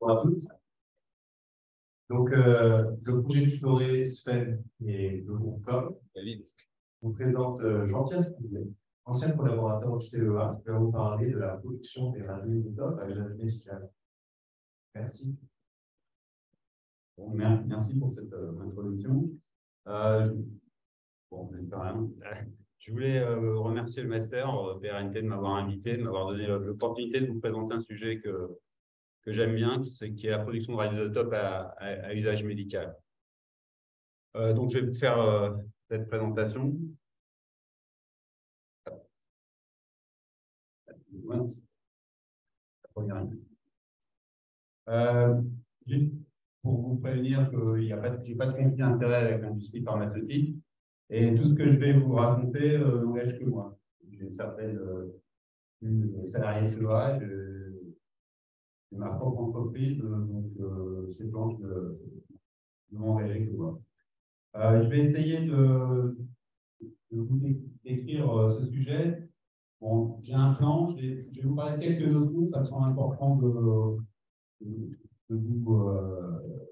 Bonjour à tous. Donc, euh, le projet tutoré SFEN et le groupe COM vous présente euh, Jean-Pierre Poulet, ancien collaborateur du CEA, qui va vous parler de la production des radioisotopes avec la fiscale. Merci. Bon, merci pour cette euh, introduction. Euh, bon, rien. Je voulais euh, remercier le master PRNT de m'avoir invité, de m'avoir donné l'opportunité de vous présenter un sujet que, que j'aime bien, qui est la production de radioisotopes à, à, usage médical. Euh, donc, je vais faire cette présentation. pour vous prévenir que je n'ai pas de conflit d'intérêt avec l'industrie pharmaceutique, et tout ce que je vais vous raconter euh, n'engage que moi. J'ai certaines euh, salariés de ma propre entreprise, donc euh, ces planches ne, ne m'engager que moi. Euh, je vais essayer de, de vous décrire euh, ce sujet. Bon, j'ai un plan, je vais, vous parler de quelques notions, ça me semble important de, de, de vous, euh,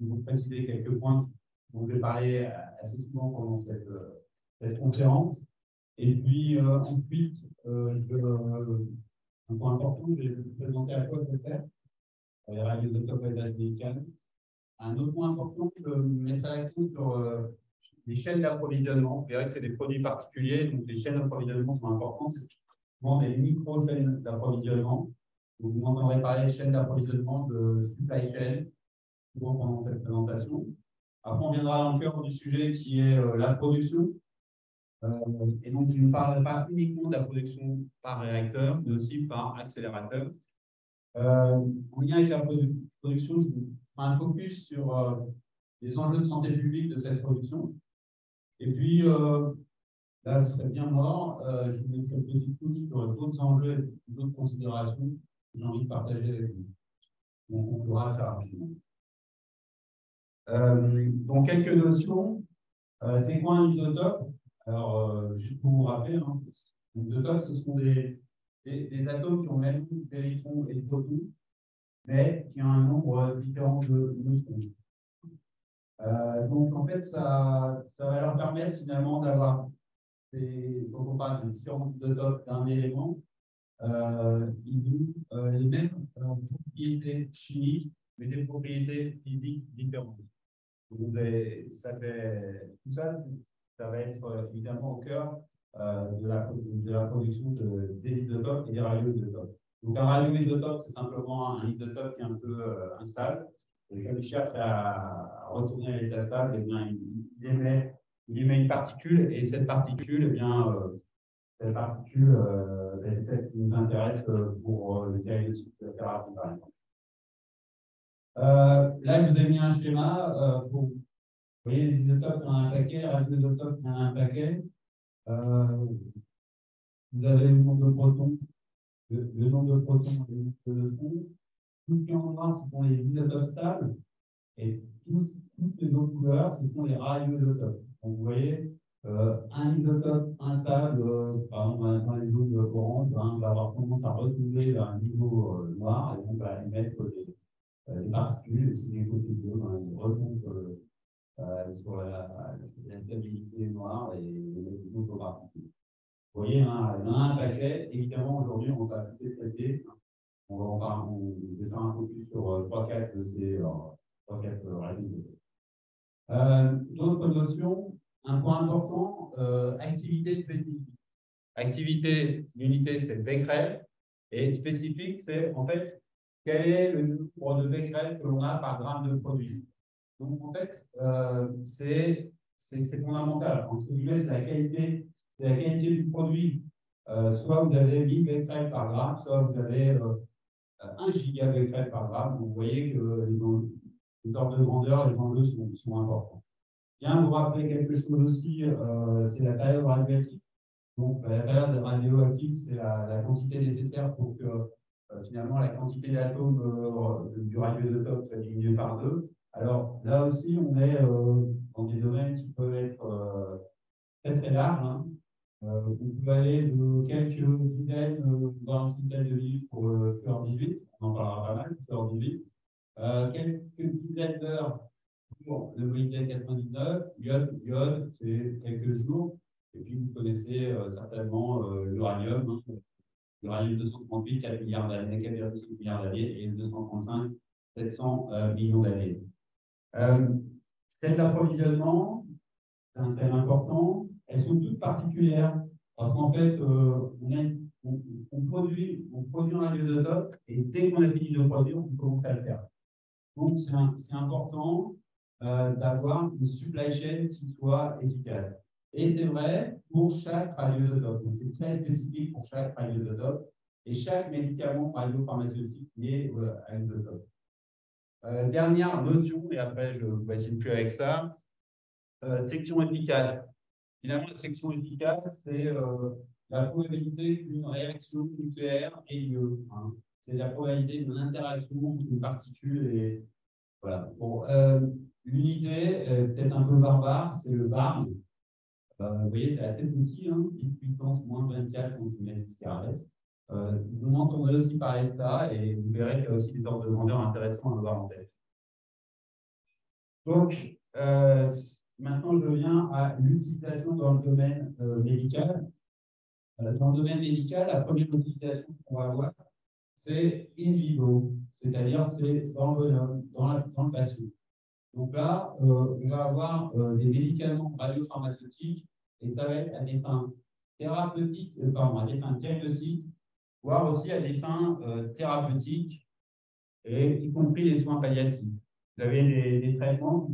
de préciser quelques points dont je vais parler assez souvent pendant cette, euh, conférence. Et puis euh, ensuite, euh, je un point important, je vais vous présenter à quoi je faire, les radioisotopes à l'âge médical. Un autre point important, je mettre l'accent sur les chaînes d'approvisionnement. Vous verrez que c'est des produits particuliers, donc les chaînes d'approvisionnement sont importantes. C'est souvent des micro-chaînes d'approvisionnement. Vous m'entendrez parler de chaînes d'approvisionnement de supply chain, souvent pendant cette présentation. Après, on viendra dans le cœur du sujet qui est euh, la production. Euh, et donc, je ne parlerai pas uniquement de la production par réacteur, mais aussi par accélérateur. Euh, en lien avec la production, je vais un focus sur les enjeux de santé publique de cette production. Et puis, là, vous serez bien mort. je vous mettrai une petite touche sur d'autres enjeux et d'autres considérations que j'ai envie de partager avec vous. On conclura ça rapidement. Euh, donc, quelques notions. Euh, c'est quoi un isotope? Alors, euh, juste pour vous rappeler, hein, les isotopes, ce sont des, des, atomes qui ont même d'électrons et de protons, mais qui ont un nombre différent de neutrons. Euh, donc, en fait, ça, ça va leur permettre finalement d'avoir, quand on parle de différents isotopes d'un élément, euh, ils ont euh, les mêmes propriétés chimiques, mais des propriétés physiques différentes ça fait, tout ça, ça va être euh, évidemment au cœur euh, de, la, de la production de, des isotopes et des radioisotopes. Donc un radioisotope, c'est simplement un isotope qui est un peu euh, instable. Et quand il cherche à, retourner à l'état stable, eh bien, il, émet, une particule, et cette particule, eh bien, euh, cette particule, qui nous intéresse pour le diagnostic de thérapie, par exemple. Là, je vous ai mis un schéma pour. Vous voyez, les isotopes, il y en a un paquet, les isotopes, il y en un paquet. Euh, vous avez le nombre de protons, le, nombre de protons et le nombre de neutrons. Tout ce qui est en noir, ce sont les isotopes stables. Et tous, toutes les autres couleurs, ce sont les radioisotopes. Donc, vous voyez, euh, un isotope instable, euh, par exemple, dans les zones orange, hein, va avoir tendance à retrouver un niveau noir et donc va émettre les, euh, les particules, c'est des quotidiens, hein, ils remontent euh, sur la, stabilité noire et les autres particules. Vous voyez, hein, il y a un paquet. Évidemment, aujourd'hui, on va tout traiter. On va en parler, on va faire un focus sur 3-4 euh, de ces 3-4 règles. Euh, D'autres notions, un point important, activité spécifique. Activité, l'unité, c'est Becquerel, et spécifique, c'est en fait quel est le nombre de becquerel que l'on a par gramme de produit? Donc, en fait, euh, c'est fondamental. Entre guillemets, c'est la qualité, la qualité du produit. Euh, soit vous avez 1000 becquerel par gramme, soit vous avez euh, 1 gigabecquerel par gramme. vous voyez que les, ordres de grandeur, les enjeux sont, sont importants. Bien vous rappeler quelque chose aussi, euh, c'est la période radioactive. Donc, la période radioactive, c'est la, quantité nécessaire pour que euh, finalement la quantité d'atomes euh, du radioisotope soit diminue par deux. Alors là aussi, on est euh, dans des domaines qui peuvent être très très larges. Hein. on peut aller de quelques dizaines, voire une centaine de livres pour le fleur 18, on en parlera pas mal, fleur 18. quelques dizaines d'heures pour le Windows 99, iode, iode c'est quelques jours. Et puis vous connaissez certainement l'uranium, hein, l'uranium 238, 4 milliards d'années, 4,5 milliards d'années, et 235, 700 millions d'années. Euh, d'approvisionnement, c'est un thème important. Elles sont toutes particulières parce qu'en fait, euh, on, produit, on produit un radioisotope et dès qu'on a fini de produire, on commence à le faire. Donc, c'est important euh, d'avoir une supply chain qui soit efficace. Et c'est vrai pour chaque radioisotope. Donc, c'est très spécifique pour chaque radioisotope et chaque médicament radiopharmaceutique lié euh, à l'isotope. Euh, dernière notion, et après je ne essayer plus avec ça, euh, section efficace. Finalement, la section efficace, c'est euh, la probabilité qu'une réaction nucléaire ait lieu. Hein. C'est la probabilité d'une interaction entre une particule et. Voilà. Bon, L'unité, peut-être un peu barbare, c'est le barn. vous voyez, c'est assez petit, hein, puissance moins 24 cm2. Euh, vous m'entendrez aussi parler de ça et vous verrez qu'il y a aussi des ordres de grandeur intéressants à avoir en tête. Donc, euh, maintenant, je viens à l'utilisation dans le domaine euh, médical. dans le domaine médical, la première utilisation qu'on va avoir, c'est in vivo, c'est-à-dire c'est dans le dans, dans le patient. Donc là, on va avoir des médicaments radiopharmaceutiques et ça va être à des fins thérapeutiques, pardon, à des fins diagnostiques voire aussi à des fins euh, thérapeutiques, et y compris les soins palliatifs. Vous avez des, traitements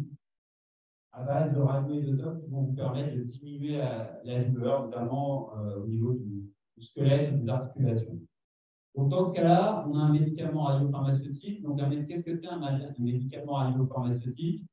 à base de radioisotopes qui vont vous permettre de diminuer la, douleur, notamment euh, au niveau du, squelette ou des articulations. Donc, dans ce cas-là, on a un médicament radiopharmaceutique. Donc, qu'est-ce que c'est un, médicament radiopharmaceutique?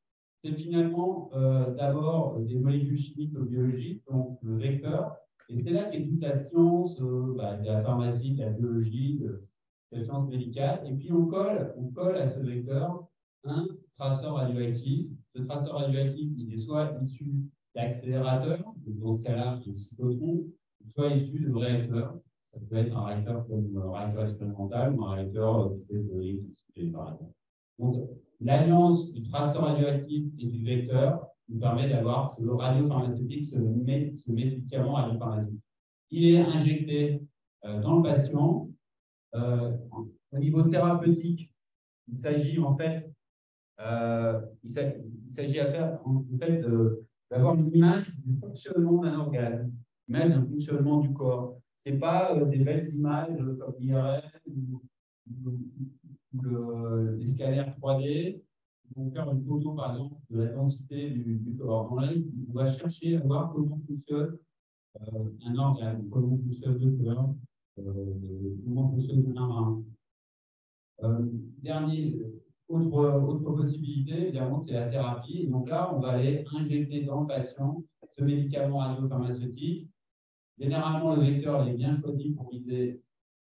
C'est finalement euh, d'abord des molécules chimiques ou biologiques, donc le vecteur, et c'est là qu'est toute la science euh, de la pharmacie, de la biologie, de, la science médicale. Et puis on colle, on colle à ce vecteur un traceur radioactif. Ce traceur radioactif, il est soit issu d'accélérateurs, dans ce cas-là, un cyclotron, soit issu de réacteurs. Ça peut être un réacteur comme un réacteur expérimental ou un réacteur de l'électricité, par exemple. Donc, l'alliance du traceur radioactif et du vecteur permet d'avoir ce radiopharmaceutique, ce, ce médicament radiopharmaceutique. Il est injecté euh, dans le patient. Euh, au niveau thérapeutique, il s'agit en fait, euh, il s'agit à faire en fait d'avoir une image du fonctionnement d'un organe, une image d'un fonctionnement du corps. Ce n'est pas des belles images comme l'IRM ou, ou, scanners 3D, vont faire une photo, par exemple, de la densité du, corps. Dans on va chercher à voir comment fonctionne euh, un organe, comment fonctionne cœur, euh, comment fonctionne un rein. Euh, dernier, autre, autre possibilité, évidemment, c'est la thérapie. donc là, on va aller injecter dans le patient ce médicament radiopharmaceutique. Généralement, le vecteur est bien choisi pour viser,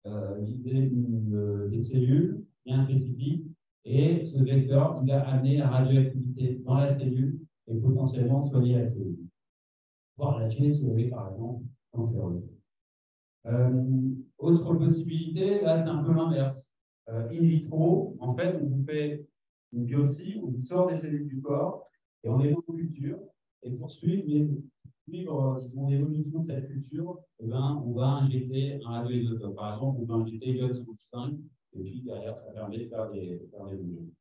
euh, viser une, des cellules bien spécifiques. Et ce vecteur il va amener la radioactivité dans la cellule et potentiellement soigner la cellule. Voire la tuer si vous voulez, par exemple, cancéreuse. Euh, autre possibilité, là c'est un peu l'inverse. Euh, in vitro, en fait, on fait une biopsie, on sort des cellules du corps et on est en culture. Et pour suivre, suivre l'évolution de cette culture, eh ben, on va injecter un radioisotope. Par exemple, on va injecter iode 5 et puis derrière, ça permet de faire des, faire des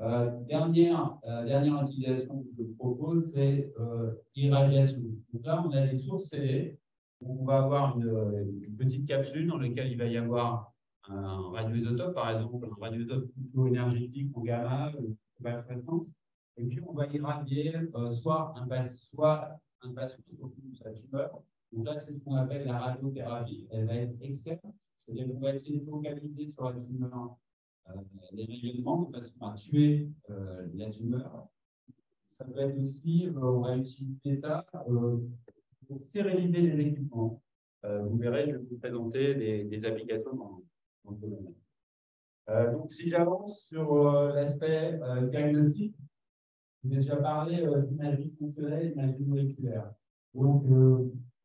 euh, dernière, euh, dernière utilisation que je propose, c'est euh, irradiation. Donc là, on a des sources scellées. On va avoir une, petite capsule dans laquelle il va y avoir un radioisotope, par exemple, un radioisotope plutôt énergétique en gamma ou basse fréquence. Et puis, on va irradier euh, soit un, soit un patient qui sa tumeur. Donc là, c'est ce qu'on appelle la radiothérapie. Elle va être externe c'est-à-dire qu'on va essayer de focaliser sur la tumeur euh, les rayonnements de façon à tuer euh, la tumeur. Ça peut être aussi, euh, on va utiliser ça euh, pour stériliser les équipements. Euh, vous verrez, je vais vous présenter des, des applications dans, dans domaine. donc, si j'avance sur l'aspect diagnostic, j'ai déjà parlé d'imagerie fonctionnelle et d'imagerie moléculaire. Donc,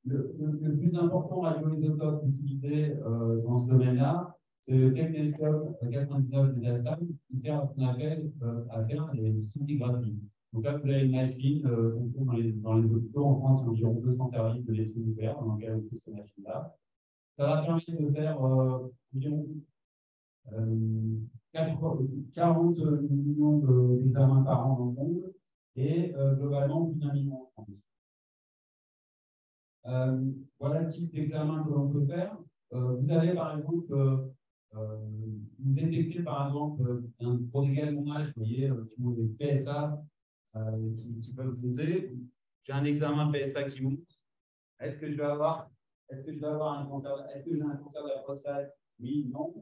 le, plus important radioisotope utilisé euh, dans ce domaine-là, c'est le technescope 99 des NASA qui sert à ce qu'on appelle euh, à faire des scintigraphies. Donc là, vous avez une machine, euh, on trouve dans les, hôpitaux en France, environ 200 services de médecine nucléaire dans lesquels on trouve ces machines-là. Ça va permettre de faire euh, environ euh, 40 millions d'examens par an dans le monde et euh, globalement plus d'un million en France. Euh, voilà le type d'examen que l'on peut faire. Euh, vous avez par exemple, vous détectez par exemple un protégal âge, vous voyez, qui ont des PSA qui, peuvent vous aider. J'ai un examen PSA qui monte. Est-ce que je vais avoir, est-ce que je vais avoir un cancer, est-ce que j'ai un cancer de la prostate? Oui, non.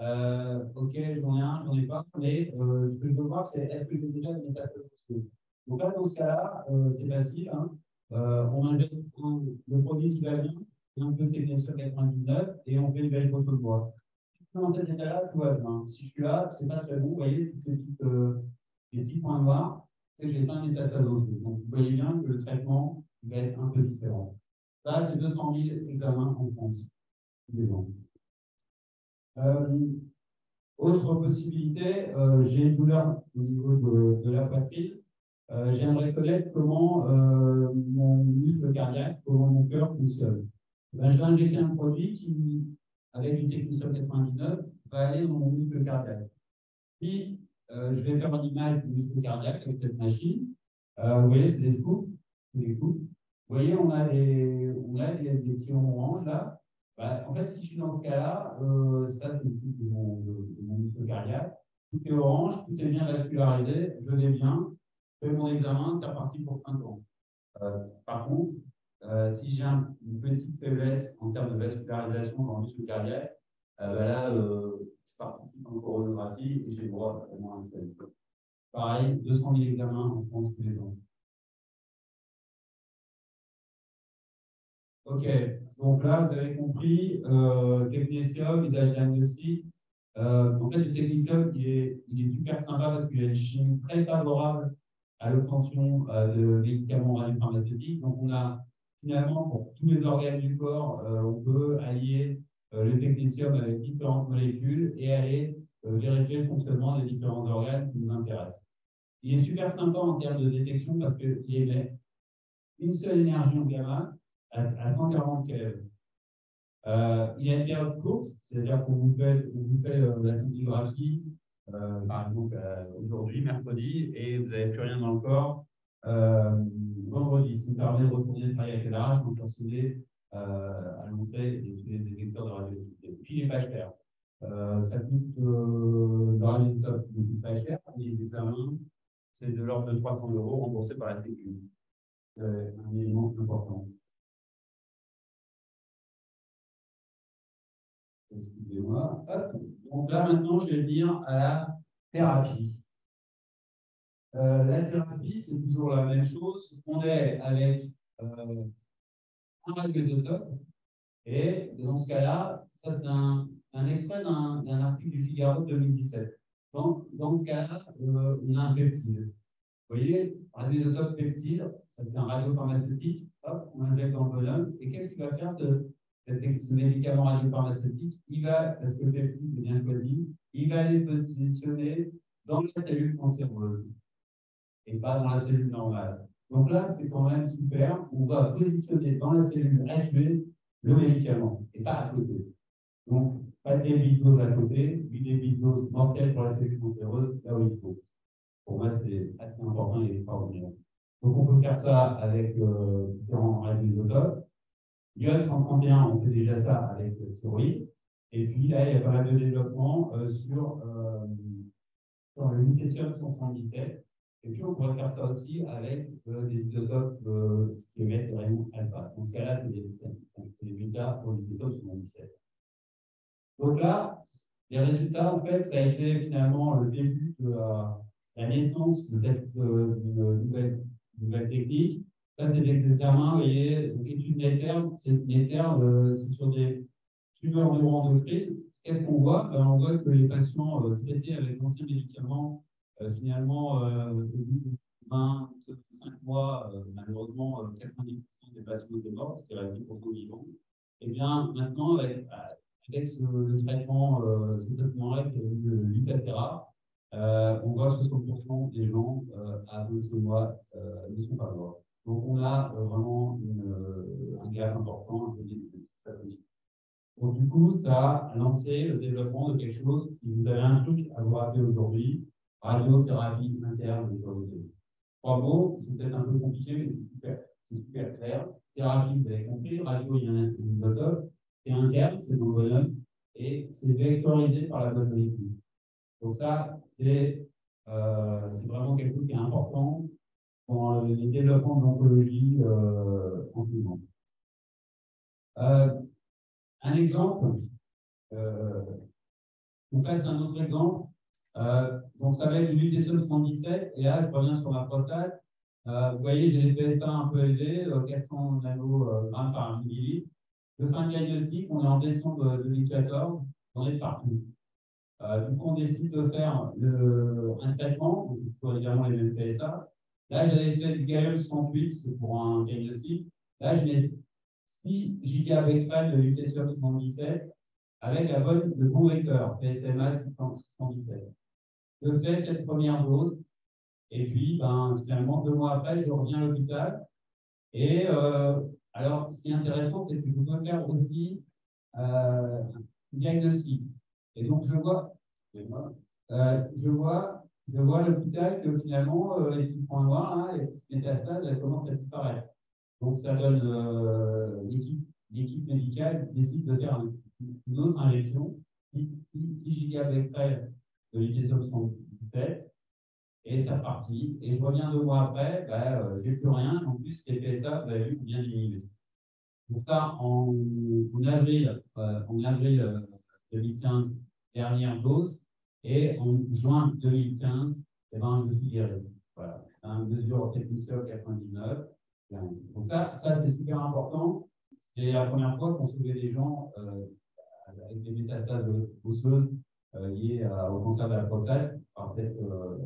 Euh, ok, j'en ai un, j'en ai pas, mais euh, ce que je veux voir, c'est est-ce que j'ai déjà une métastase Donc là, dans ce cas-là, euh, c'est facile. Hein. Euh, on injecte le produit qui va bien, et on peut technicien 99 et on fait une belle photo de bois. Dans cet état-là, tout va bien. Si je suis là, c'est pas très bon. Vous voyez, tous les euh, petits points noirs, c'est que j'ai pas une métastatose. Donc, vous voyez bien que le traitement va être un peu différent. Ça, c'est 200 000 examens en France. Euh, autre possibilité, euh, j'ai une douleur au niveau de, de la poitrine. Euh, J'aimerais connaître comment euh, mon muscle cardiaque, comment mon cœur fonctionne. Ben, je vais injecter un produit qui, avec une technicien 99, va aller dans mon muscle cardiaque. Puis, euh, je vais faire une image du muscle cardiaque avec cette machine. Vous voyez, c'est des scoops. Des scoops. Vous voyez, on a des, on a des, des petits orange là. Bah, en fait, si je suis dans ce cas-là, ça, c'est le de de, mon muscle cardiaque. Tout est orange, tout est bien vascularisé, je vais bien, fais mon examen, c'est reparti pour 5 ans. Euh, par contre, euh, si j'ai un, une petite faiblesse en termes de vascularisation dans le muscle cardiaque, euh, bah là, euh, je participe en coronographie et j'ai droit à un stent. Pareil, 200 000 examens en France tous les ans. Ok, donc là, vous avez compris, euh, technicium, a diagnostic. Euh, en fait, le technicium, il est, il est super sympa parce qu'il a une chimie très favorable à l'obtention euh, de médicaments radiopharmaceutiques. Donc, on a finalement, pour tous les organes du corps, euh, on peut allier euh, le technicium avec différentes molécules et aller vérifier le fonctionnement des différents organes qui nous intéressent. Il est super sympa en termes de détection parce qu'il émet une seule énergie en gamma à, 140 keV. Il y a une période courte, c'est-à-dire qu'on vous fait, on vous fait la scintigraphie, par exemple euh, aujourd'hui, mercredi, et vous n'avez plus rien dans le corps euh, vendredi. Ça me permet de retourner travailler avec la rage, donc procéder euh, à montrer et des détecteurs de radioactivité. Puis les pages claires. ça coûte euh, dans les top pas cher, les examens, c'est de l'ordre de 300 euros remboursés par la Sécu. Euh, un élément important. Excusez-moi. Donc là, maintenant, je vais venir à la thérapie. Euh, la thérapie, c'est toujours la même chose. On est avec euh, un radioisotope. Et dans ce cas-là, ça c'est un, extrait d'un article du Figaro de 2017. Donc, dans ce cas-là, euh, on a un peptide. Vous voyez, radioisotope peptide, ça un radiopharmaceutique. Hop, on injecte dans le volume. Et qu'est-ce qu'il va faire ce, ce médicament radiopharmaceutique, il va, parce que le peptide est bien choisi, il va aller positionner dans la cellule cancéreuse et pas dans la cellule normale. Donc là, c'est quand même super. On va positionner dans la cellule actuelle le médicament et pas à côté. Donc, pas de débit à côté, une débit dose mortelle pour la cellule cancéreuse, là où il faut. Pour moi, c'est assez important et extraordinaire. Donc, on peut faire ça avec euh, différents radioisotopes. Ion 131, on fait déjà ça avec Theory. Et puis là, il y a pas mal de développement euh, sur, euh, sur le lutetium 177. Et puis on pourrait faire ça aussi avec euh, des isotopes euh, qui émettent des rayons alpha. Dans ce cas-là, c'est des, des bêta pour les isotopes 77. Donc là, les résultats, en fait, ça a été finalement le début de la, la naissance de cette euh, nouvelle, nouvelle technique ça, c'est des examens, vous voyez, donc étude NETER, c'est NETER, c'est sur des tumeurs neuroendocrines. Qu'est-ce qu'on voit? Ben, On voit que les patients euh, traités avec d'anciens médicaments, euh, finalement, euh, au bout de 25 mois, euh, malheureusement, 90% c'est parce que c'est mort, c'est la vie pour tout vivant. Et bien, maintenant, avec, avec ce, traitement, euh, ce traitement-là, qui est le l'Itatera, euh, on voit que 60% des gens euh, à 25 mois euh, ne sont pas morts. Donc, on a euh, vraiment euh, un gap important, un peu donc, du coup, ça a lancé le développement de quelque chose qui vous avez un truc à vous rappeler aujourd'hui, radiothérapie interne autorisée. Trois mots, c'est peut-être un peu compliqué, mais c'est super, super, clair. Thérapie, vous avez compris, radio, il y a un isotope, c'est interne, c'est dans le bonhomme, et c'est vectorisé par la bonne molécule. Donc ça, c'est euh, vraiment quelque chose qui est important dans les développements de euh, en ce moment. Euh, un exemple, euh, on passe un autre exemple. Donc, ça va être une UTC 77, et là, je reviens sur la prostate. Vous voyez, j'ai des PSA un peu élevés, 400 nanogrammes par millilitre. Le fin de diagnostic, on est en décembre 2014, on est partout. Donc, on décide de faire le, un traitement, donc c'est également les mêmes PSA. Là, j'avais fait du gallium 108, c'est pour un diagnostic. Là, je mets 6 gigabecquerels de lutetium 117 avec la bonne, le bon vecteur, PSMA 117. Je fais cette première dose, et puis, ben, finalement, deux mois après, je reviens à l'hôpital. Et euh, alors, ce qui est intéressant, c'est que je peux faire aussi euh, diagnostic. Et donc, je vois, euh, je vois, je vois l'hôpital que finalement, euh, les petits points noirs, hein, les métastases, commencent à disparaître. Donc, ça donne euh, l'équipe médicale décide de faire une autre injection, 6, 6 gigabecquerels de lithium 117, et ça partit. Et je reviens deux mois après, ben, euh, j'ai plus rien. En plus, les PSA, vous avez vu, bien diminué. Donc ça, en, avril, euh, en avril 2015, euh, dernière dose, et en juin 2015, eh ben, je suis guéri. Voilà, un mesure technicien 99. Donc ça, ça c'est super important. C'est la première fois qu'on sauvait des gens euh, avec des métastases osseuses euh, liées à, au cancer de la prostate par cette, euh,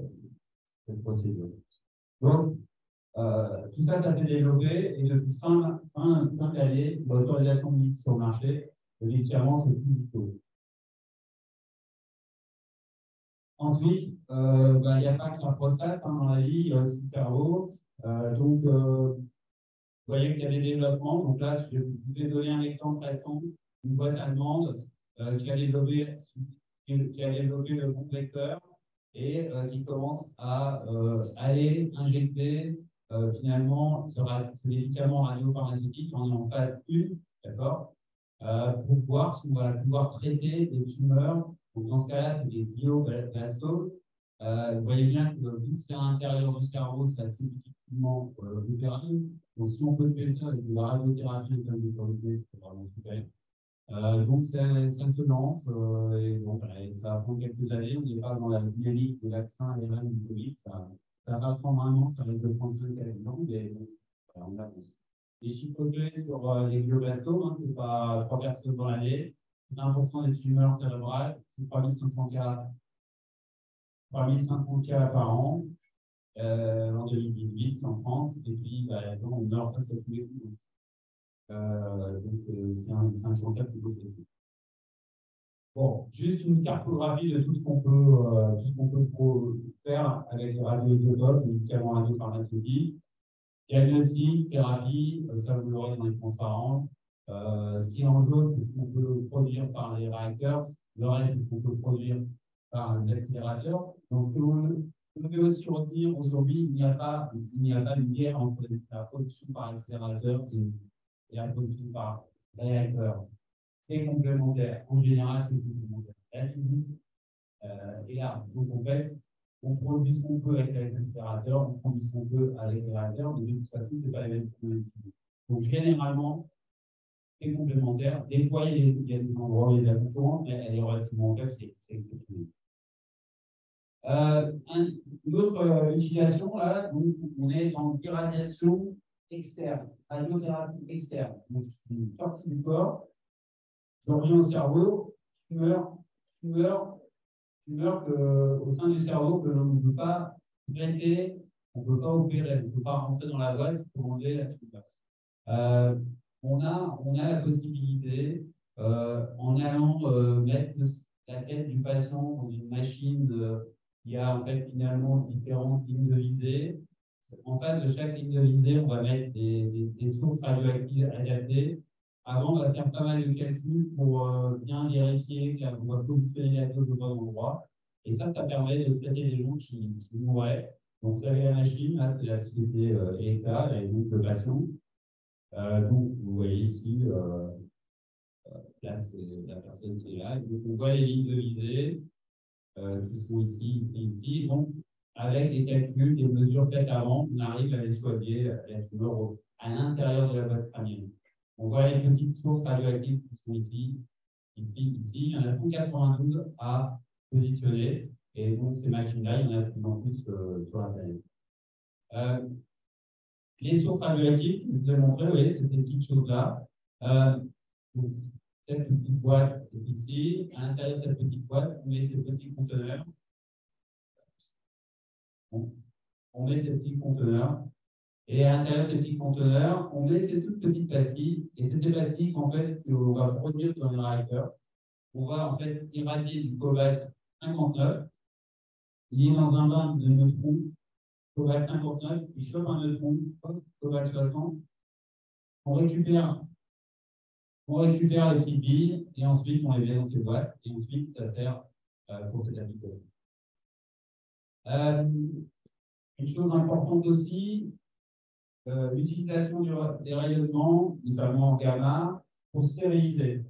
cette procédure. Donc, tout ça, ça s'est développé et depuis fin, fin, fin d'année, l'autorisation mise sur le marché, le médicament, c'est plus du Ensuite, euh, bah, il n'y a pas que la prostate hein, dans la vie, a aussi le cerveau. Euh, donc, euh, vous voyez qu'il y a des développements. Donc là, je vous ai donné un exemple récent, une boîte allemande euh, qui, a développé, qui a développé le bon et euh, qui commence à euh, aller injecter euh, finalement ce, médicament radiopharmaceutique en, en phase 1, d'accord, euh, pour voir si on va pouvoir traiter des tumeurs. Donc dans ce cas-là, c'est des bioblastos. Euh, vous voyez bien que vu que c'est à l'intérieur du cerveau, c'est difficilement euh, opérable. Donc, si on peut faire ça avec de la radiothérapie d'autorité, c'est vraiment super. Euh, donc, ça, ça se lance euh, et bon, ça va prendre quelques années. On n'est pas dans la dynamique des vaccins ARN du Covid. Ça, va prendre un an, ça risque de prendre cinq ans, mais bon, voilà, on avance. Les chiffres clés sur les glioblastos, hein, c'est pas trois personnes dans l'année. 1% des tumeurs cérébrales, c'est 3500 cas, 3500 cas par an euh, en 2018 en France, et puis bah, on meurt presque tous les coups. Euh, donc, euh, c'est un, un, concept qui peut Bon, juste une cartographie de tout ce qu'on peut, euh, tout ce qu'on peut faire avec les radioisotopes, les médicaments radiopharmaceutiques. Diagnostic, thérapie, euh, ça vous l'aurez dans les transparents. Euh, ce qui en jaune, c'est ce qu'on peut produire par les réacteurs. Le reste, c'est ce qu'on peut produire par les accélérateurs. Donc, vous devez aussi retenir aujourd'hui, il n'y a pas, il a pas une guerre entre la production par accélérateur et, la production par réacteur. C'est complémentaire. En général, c'est complémentaire. La physique euh, là. Donc, en fait, on produit ce qu'on peut avec l'accélérateur, on produit ce qu'on peut avec les réacteurs, mais de toute façon, ce n'est pas la même chose. Donc, généralement, complémentaire. Des fois, endroits où il y a de la concurrence, mais elle est relativement faible, c'est exceptionnel. Euh, un, une autre euh, utilisation, là, on est en irradiation externe, radiothérapie externe. Donc, suis sorti du corps, je reviens au cerveau, tumeur, tumeur, tumeur que, au sein du cerveau que l'on ne peut pas traiter, on ne peut pas opérer, on ne peut pas rentrer dans la boîte pour enlever la tumeur. On, a, on a la possibilité, en allant mettre la tête du patient dans une machine qui a en fait finalement différentes lignes de visée, en face de chaque ligne de visée, on va mettre des, des, sources radioactives adaptées. Avant, on va faire pas mal de calculs pour euh, bien vérifier qu'on va positionner la dose au bon endroit. Et ça, ça permet de traiter les gens qui, qui mourraient. Donc, vous avez la machine, là, c'est la société euh, ETA, et donc le patient. Euh, donc, vous voyez ici, euh, euh là, c'est la personne qui est là. Donc, on voit les lignes de visée qui sont ici, ici, ici. Donc, avec des calculs, des mesures faites avant, on arrive à les soigner, la tumeur à l'intérieur de la boîte crânienne. On voit les petites sources radioactives qui sont ici, ici, ici. Il y en a 192 à positionner. Et donc, ces machines-là, il y en a de plus en plus sur la planète. Les sources radioactives, je vous ai montré, vous voyez, c'est ces petites choses-là. Euh, cette petite boîte est ici. À l'intérieur de cette petite boîte, on met ces petits conteneurs on met ces petits conteneurs. Et à l'intérieur de ces petits conteneurs, on met ces toutes petites pastilles. Et c'est des pastilles qu'en fait, on va produire dans les réacteurs. On va en fait irradier du cobalt 59. Il est dans un bain de neutrons, cobalt 59, il chope un neutron, cobalt 60. On récupère, on récupère les petites billes et ensuite on les met dans ces boîtes. Et ensuite, ça sert euh, pour cette application. Euh, une chose importante aussi, euh, l'utilisation des rayonnements, notamment en gamma, pour stériliser.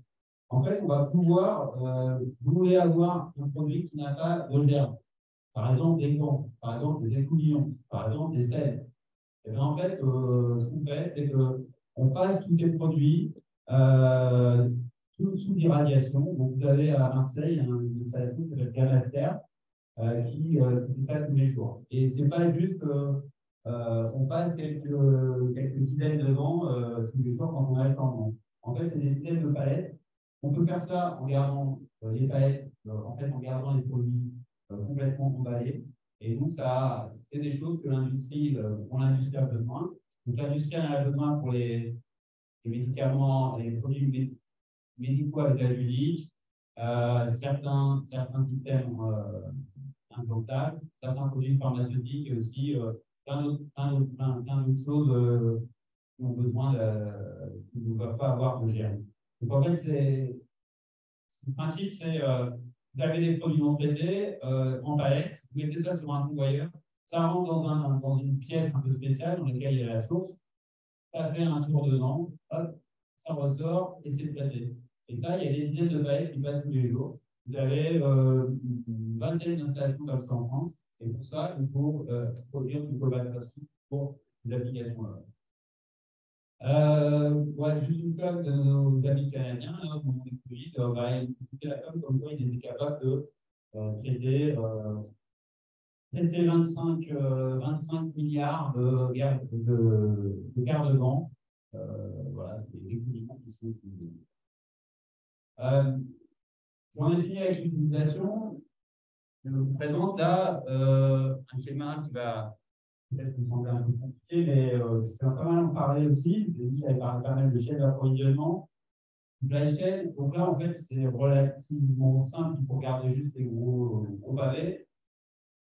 En fait, on va pouvoir, vous voulez avoir un produit qui n'a pas de germe, par exemple des gants, par exemple des écoulillons, par exemple des sels. Et eh bien, en fait, ce qu'on fait, c'est qu'on passe tous ces produits sous, sous l'irradiation. Donc, vous avez à Marseille une installation qui s'appelle Gamaster, euh, qui, euh, fait ça tous les jours. Et c'est pas juste euh, on passe quelques, quelques dizaines de vents tous les jours quand on a le temps. En fait, c'est des dizaines de palettes. On peut faire ça en gardant les palettes, en fait, en gardant les produits complètement emballés. Et donc, ça, c'est des choses que l'industrie, pour l'industrie a besoin. Donc, l'industrie a besoin pour les, médicaments, les produits médicaux avec la euh, certains, certains systèmes euh, implantables, certains produits pharmaceutiques aussi euh, plein d'autres choses euh, qui ont besoin de, qui ne doivent pas avoir de germes. Donc en fait, c'est le principe, c'est euh, vous avez des produits non traités euh, en palette, vous mettez ça sur un convoyeur, ça rentre dans, un, dans une pièce un peu spéciale dans laquelle il y a la source, ça fait un tour dedans, hop, ça ressort et c'est traité. Et ça, il y a des dizaines de palettes qui passent tous les jours. Vous avez euh, une vingtaine d'installations comme ça en France. Et pour ça, il faut euh, produire du collaboration pour les applications-là. Euh, ouais, juste une com de nos amis canadiens, hein, mon Covid, euh, bah, la com comme quoi il était capable de euh, traiter, euh, traiter 25, 25 milliards de, de, de de vent. voilà, des équipements qui sont. Euh, J'en ai fini avec l'utilisation. Je vous présente là euh, un schéma qui va peut-être vous sembler un peu compliqué, mais euh, je pas mal en parler aussi. J'ai dit qu'il avait pas mal de chaînes d'approvisionnement. donc là, en fait, c'est relativement simple pour garder juste les gros, gros pavés.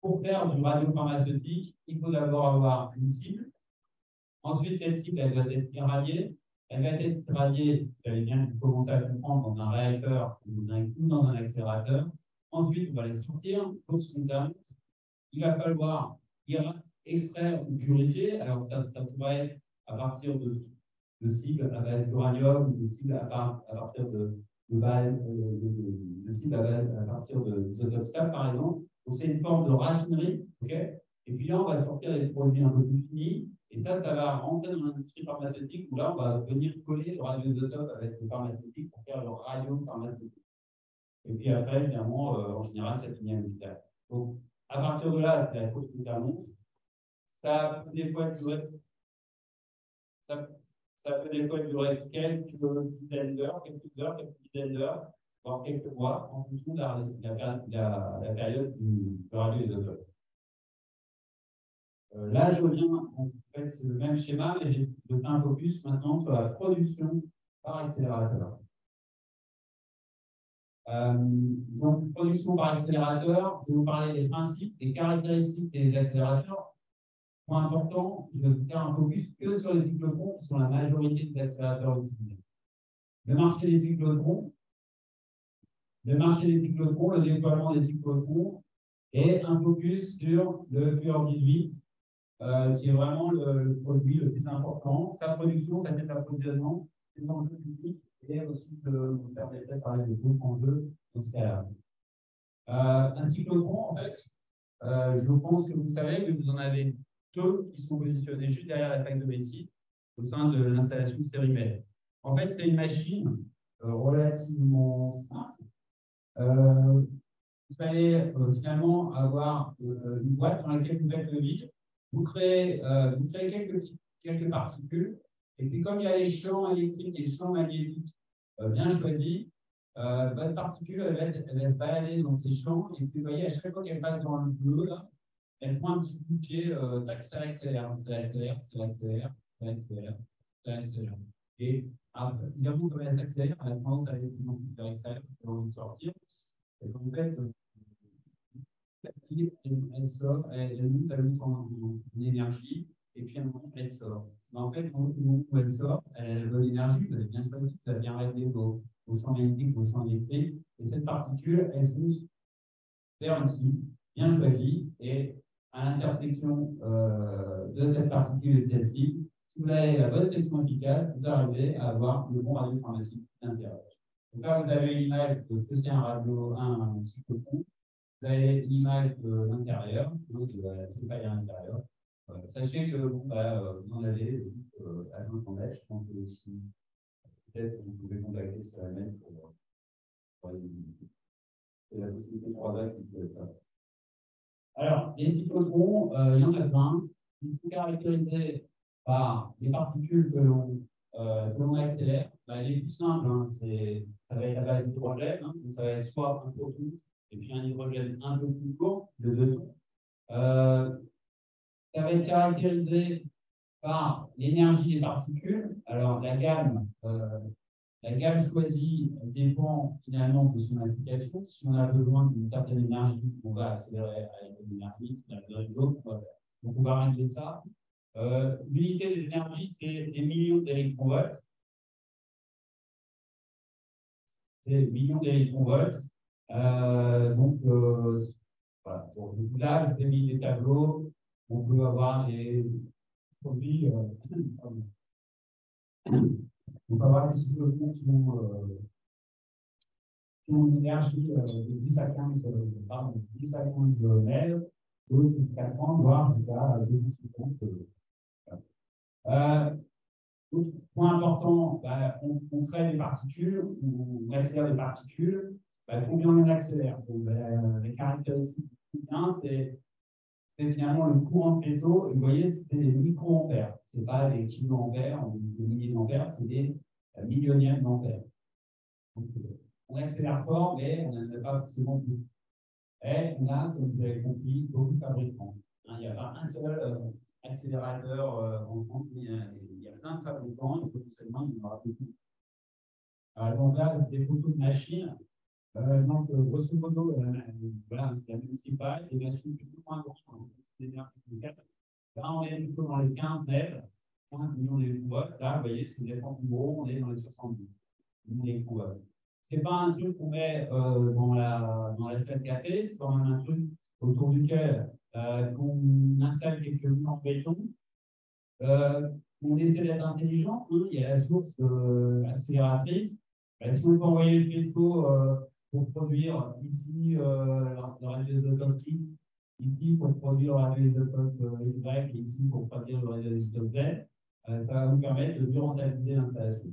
Pour faire du radiopharmaceutique, il faut d'abord avoir une cible. Ensuite, cette cible, elle doit être irradiée. Elle va être radiée, vous avez bien commencé à comprendre, dans un réacteur ou dans un accélérateur. Ensuite, on va les sortir pour son terme. Il va falloir extraire ou purifier. Alors, ça, ça pourrait être à partir de, de cibles à base d'uranium de cibles à, partir de, de, de, de, cibles à, base, à partir d'isotopes stables, par exemple. Donc, c'est une forme de raffinerie. ok? Et puis là, on va sortir des produits un peu plus finis et ça, ça va rentrer dans l'industrie pharmaceutique où là, on va venir coller le radioisotope avec le pharmaceutique pour faire le radio-pharmaceutique. Et puis après, évidemment, euh, en général, ça finit industriel. Donc, à partir de là, c'est la cause qui monte. Ça peut des fois durer, ça, peut des fois durer quelques dizaines d'heures, quelques heures, quelques dizaines d'heures, voire quelques mois, en fonction de la, la, la, la période du, du radioisotope. Euh, là, je viens En fait, c'est le même schéma, mais j'ai fait un focus maintenant sur la production par accélérateur. Euh, donc, production par accélérateur, je vais vous parler des principes, des caractéristiques des accélérateurs. Important, je vais faire un focus que sur les cyclotrons qui sont la majorité des accélérateurs utilisés. Le marché des cyclotrons, le marché des cyclotrons, le déploiement des cyclotrons, et un focus sur le FUR 18, euh, qui est vraiment le, produit le plus important. Sa production, sa tête d'approvisionnement, c'est l'enjeu public et aussi de vous permettrait de parler de groupe en jeu dans ce cas-là. Euh, un cyclotron, en fait, euh, je pense que vous savez que vous en avez qui sont positionnés juste derrière la plaque de Messi au sein de l'installation stérimètre. En fait, c'est une machine euh, relativement simple. Euh, vous allez euh, finalement avoir une boîte dans laquelle vous faites le vide. Vous créez, quelques, particules. Et puis, comme il y a les champs électriques et les champs magnétiques bien choisis, votre particule elle va se balader dans ces champs. Et puis, vous voyez, à chaque fois qu'elle passe dans le bleu, là, elle prend un petit coup euh, ça accélère, ça accélère, ça accélère, ça accélère, ça. Et après, évidemment, comme elle s'accélère, elle a tendance à aller plus loin, plus vers ça envie de sortir. Et en fait, elle sort, elle, elle monte, elle monte en, en, énergie, et puis elle sort. Mais en fait, au moment où elle sort, elle a de l'énergie, vous avez bien choisi, vous avez bien vos, champs magnétiques, vos champs électriques, et cette particule, elle pousse vers ici, bien choisie, et à l'intersection euh, de cette particule et de celle-ci, si vous avez la bonne section efficace, vous arrivez à avoir le bon radio pharmaceutique intérieur. Donc là, vous avez l'image de que c'est un radio, un cyclotron. Vous avez l'image de l'intérieur, de la à l'intérieur. Euh, sachez que bon, bah, euh, vous en avez euh, à 500 mètres. Je pense que si peut-être vous pouvez contacter CRML pour, pour C'est la possibilité de 3 vagues qui peut être ça. Alors, les cyclotrons, euh, il y en a plein. Ils sont caractérisés par les particules que l'on euh, accélère. Bah, les plus simples, hein, ça va être à base d'hydrogène. Hein, donc ça va être soit un proton et puis un hydrogène un peu plus court, de deux. Euh, ça va être caractérisé par l'énergie des particules. Alors, la gamme, euh, la gamme choisie dépend finalement de son application. Si on a besoin d'une certaine énergie, on va accélérer avec une énergie. Donc on va régler ça. Euh, L'unité des énergies, c'est des millions d'électronvolts. C'est millions d'électronvolts. Euh, donc, euh, voilà. Donc, là, avez mis des tableaux. On peut avoir des produits. Euh, on peut avoir des qui ont, euh, qui ont une énergie euh, de 10 à 15, euh, pardon, 10 à 15 mètres, d'autres jusqu'à 30, voire jusqu'à 250. Euh, autre point important, bah, on, crée des particules, on accélère des particules, bah, combien on accélère? Donc, bah, Les caractéristiques du c'est finalement le courant de réseau. Vous voyez, c'est des microampères. Ce n'est pas des kiloampères ou des milliers d'ampères, c'est des euh, millionièmes d'ampères. Euh, on accélère fort, mais on n'a pas forcément tout. Et on a, comme vous avez compris, beaucoup de fabricants. Hein, il n'y a pas un seul euh, accélérateur en France, mais il y, a, plein de fabricants, et potentiellement, il y en aura beaucoup. Euh, donc là, des photos de machines. Euh, donc, grosso modo, voilà, c'est la municipale, des machines plutôt moins grandes, Là, on est plutôt dans les 15 mètres, 15 millions d'électronvolts. Là, vous voyez, c'est des plus gros, on est dans les 70 millions d'électronvolts. Ce n'est pas un truc qu'on met euh, dans, la, dans la salle café, c'est quand même un truc autour duquel euh, qu'on installe quelques murs en béton. Euh, on essaie d'être intelligent, hein, il y a la source euh, accélératrice. Ben, si on peut envoyer le euh, pour produire ici euh, le radioisotope X, ici pour produire le radioisotope Y et ici pour produire le radioisotope Z, euh, ça va nous permettre de mieux l'installation.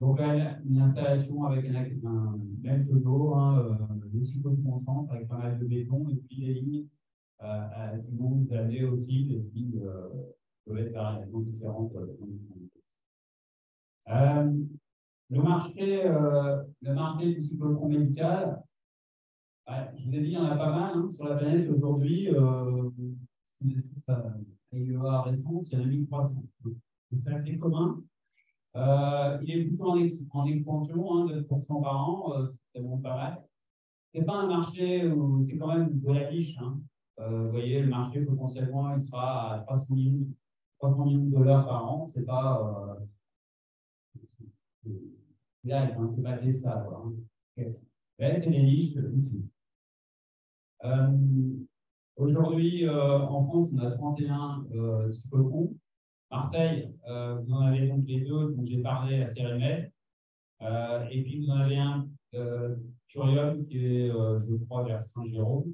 Donc, une installation avec un, un même tonneau, hein, euh, des cycles de concentre avec pas mal de béton et puis des lignes euh, qui vous amener aussi des lignes euh, peuvent être variablement différentes. Euh, le marché, euh, le marché du cyclotron médical, je vous ai dit, il y en a pas mal hein, sur la planète aujourd'hui. Euh, IEA récente, il y en a 1300. Donc c'est assez commun. Euh, il est plutôt en, expansion, hein, 2% par an, euh, c'est bon pas mal. Ce n'est pas un marché où c'est quand même de la niche. Hein. Euh, vous voyez, le marché potentiellement il sera à 300 millions, 300 millions de dollars par an. C'est pas. Euh, c'est hein, c'est pas ça. Hein. Okay. c'est des niches. Euh, Aujourd'hui, euh, en France, on a 31 euh. Marseille, euh, vous en avez donc les deux dont j'ai parlé à Cérémède. et puis vous en avez un, Curium, qui est, je crois, vers Saint-Jérôme.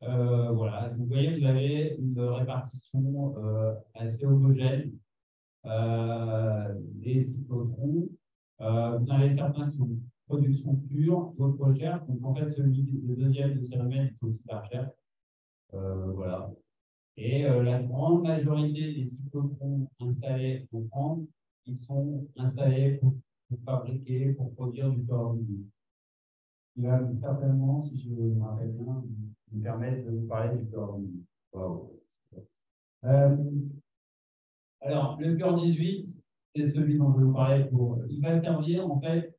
voilà, vous voyez, vous avez une répartition assez homogène des cyclotrons. Vous en avez certains qui sont production pure, d'autres chers. Donc en fait, celui, le deuxième de Cérémède est aussi pas cher. Euh, voilà. Et euh, la grande majorité des cyclotrons installés en France, ils sont installés pour, fabriquer, pour produire du fluorine. Il va certainement, si je me rappelle bien, me permettre de vous parler du fluorine. Euh, alors, le cœur 18, c'est celui dont je vous parler pour. Il va servir en fait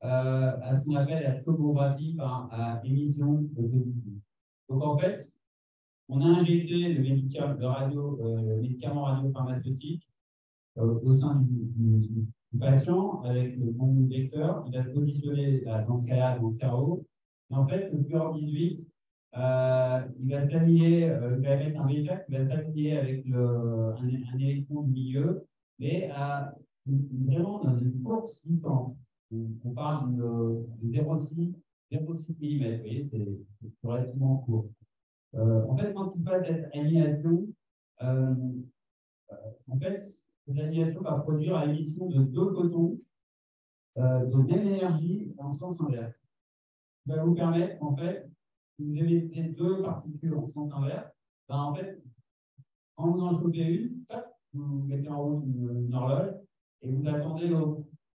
à ce qu'on appelle la tomographie par à émission de Donc en fait, on a injecté le, médicament, radio, euh, radiopharmaceutique euh, au sein du, patient avec le bon vecteur. Il va se positionner dans ce cas-là dans le cerveau. Et en fait, le cœur 18, euh, il va s'aligner, euh, il va mettre un véhicule qui va s'aligner avec le, un, électron du milieu, mais à vraiment dans une courte distance. On, parle de, de 0,6 mm, vous voyez, c'est relativement court. Euh, en fait, quand il passe cette annihilation, euh, euh, en fait, cette annihilation va produire l'émission de deux photons de même énergie en sens inverse. Ça va vous permettre, en fait, vous émettez deux particules en sens inverse, ben, en fait, quand vous en une, vous mettez en route une, horloge et vous attendez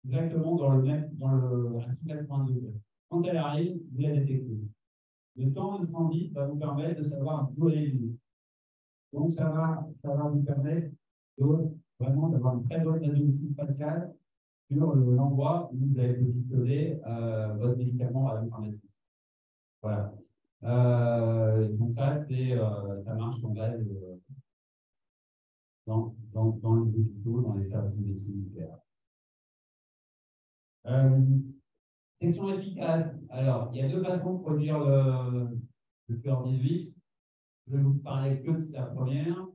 exactement dans le même, dans le, à 180 degrés. Quand elle arrive, vous la détectez. Le temps de transit va vous permettre de savoir d'où elle est Donc, ça va, ça va vous permettre de, vraiment d'avoir une très bonne résolution spatiale sur l'endroit où vous avez positionné euh, votre médicament à l'informatique. Voilà. Euh, donc, ça, c'est, euh, ça marche en base euh, dans, les hôpitaux, dans les services de médecine nucléaire. Euh, Question efficace. Alors, il y a deux façons de produire le, le cœur 18. Je vais vous parler que de sa première.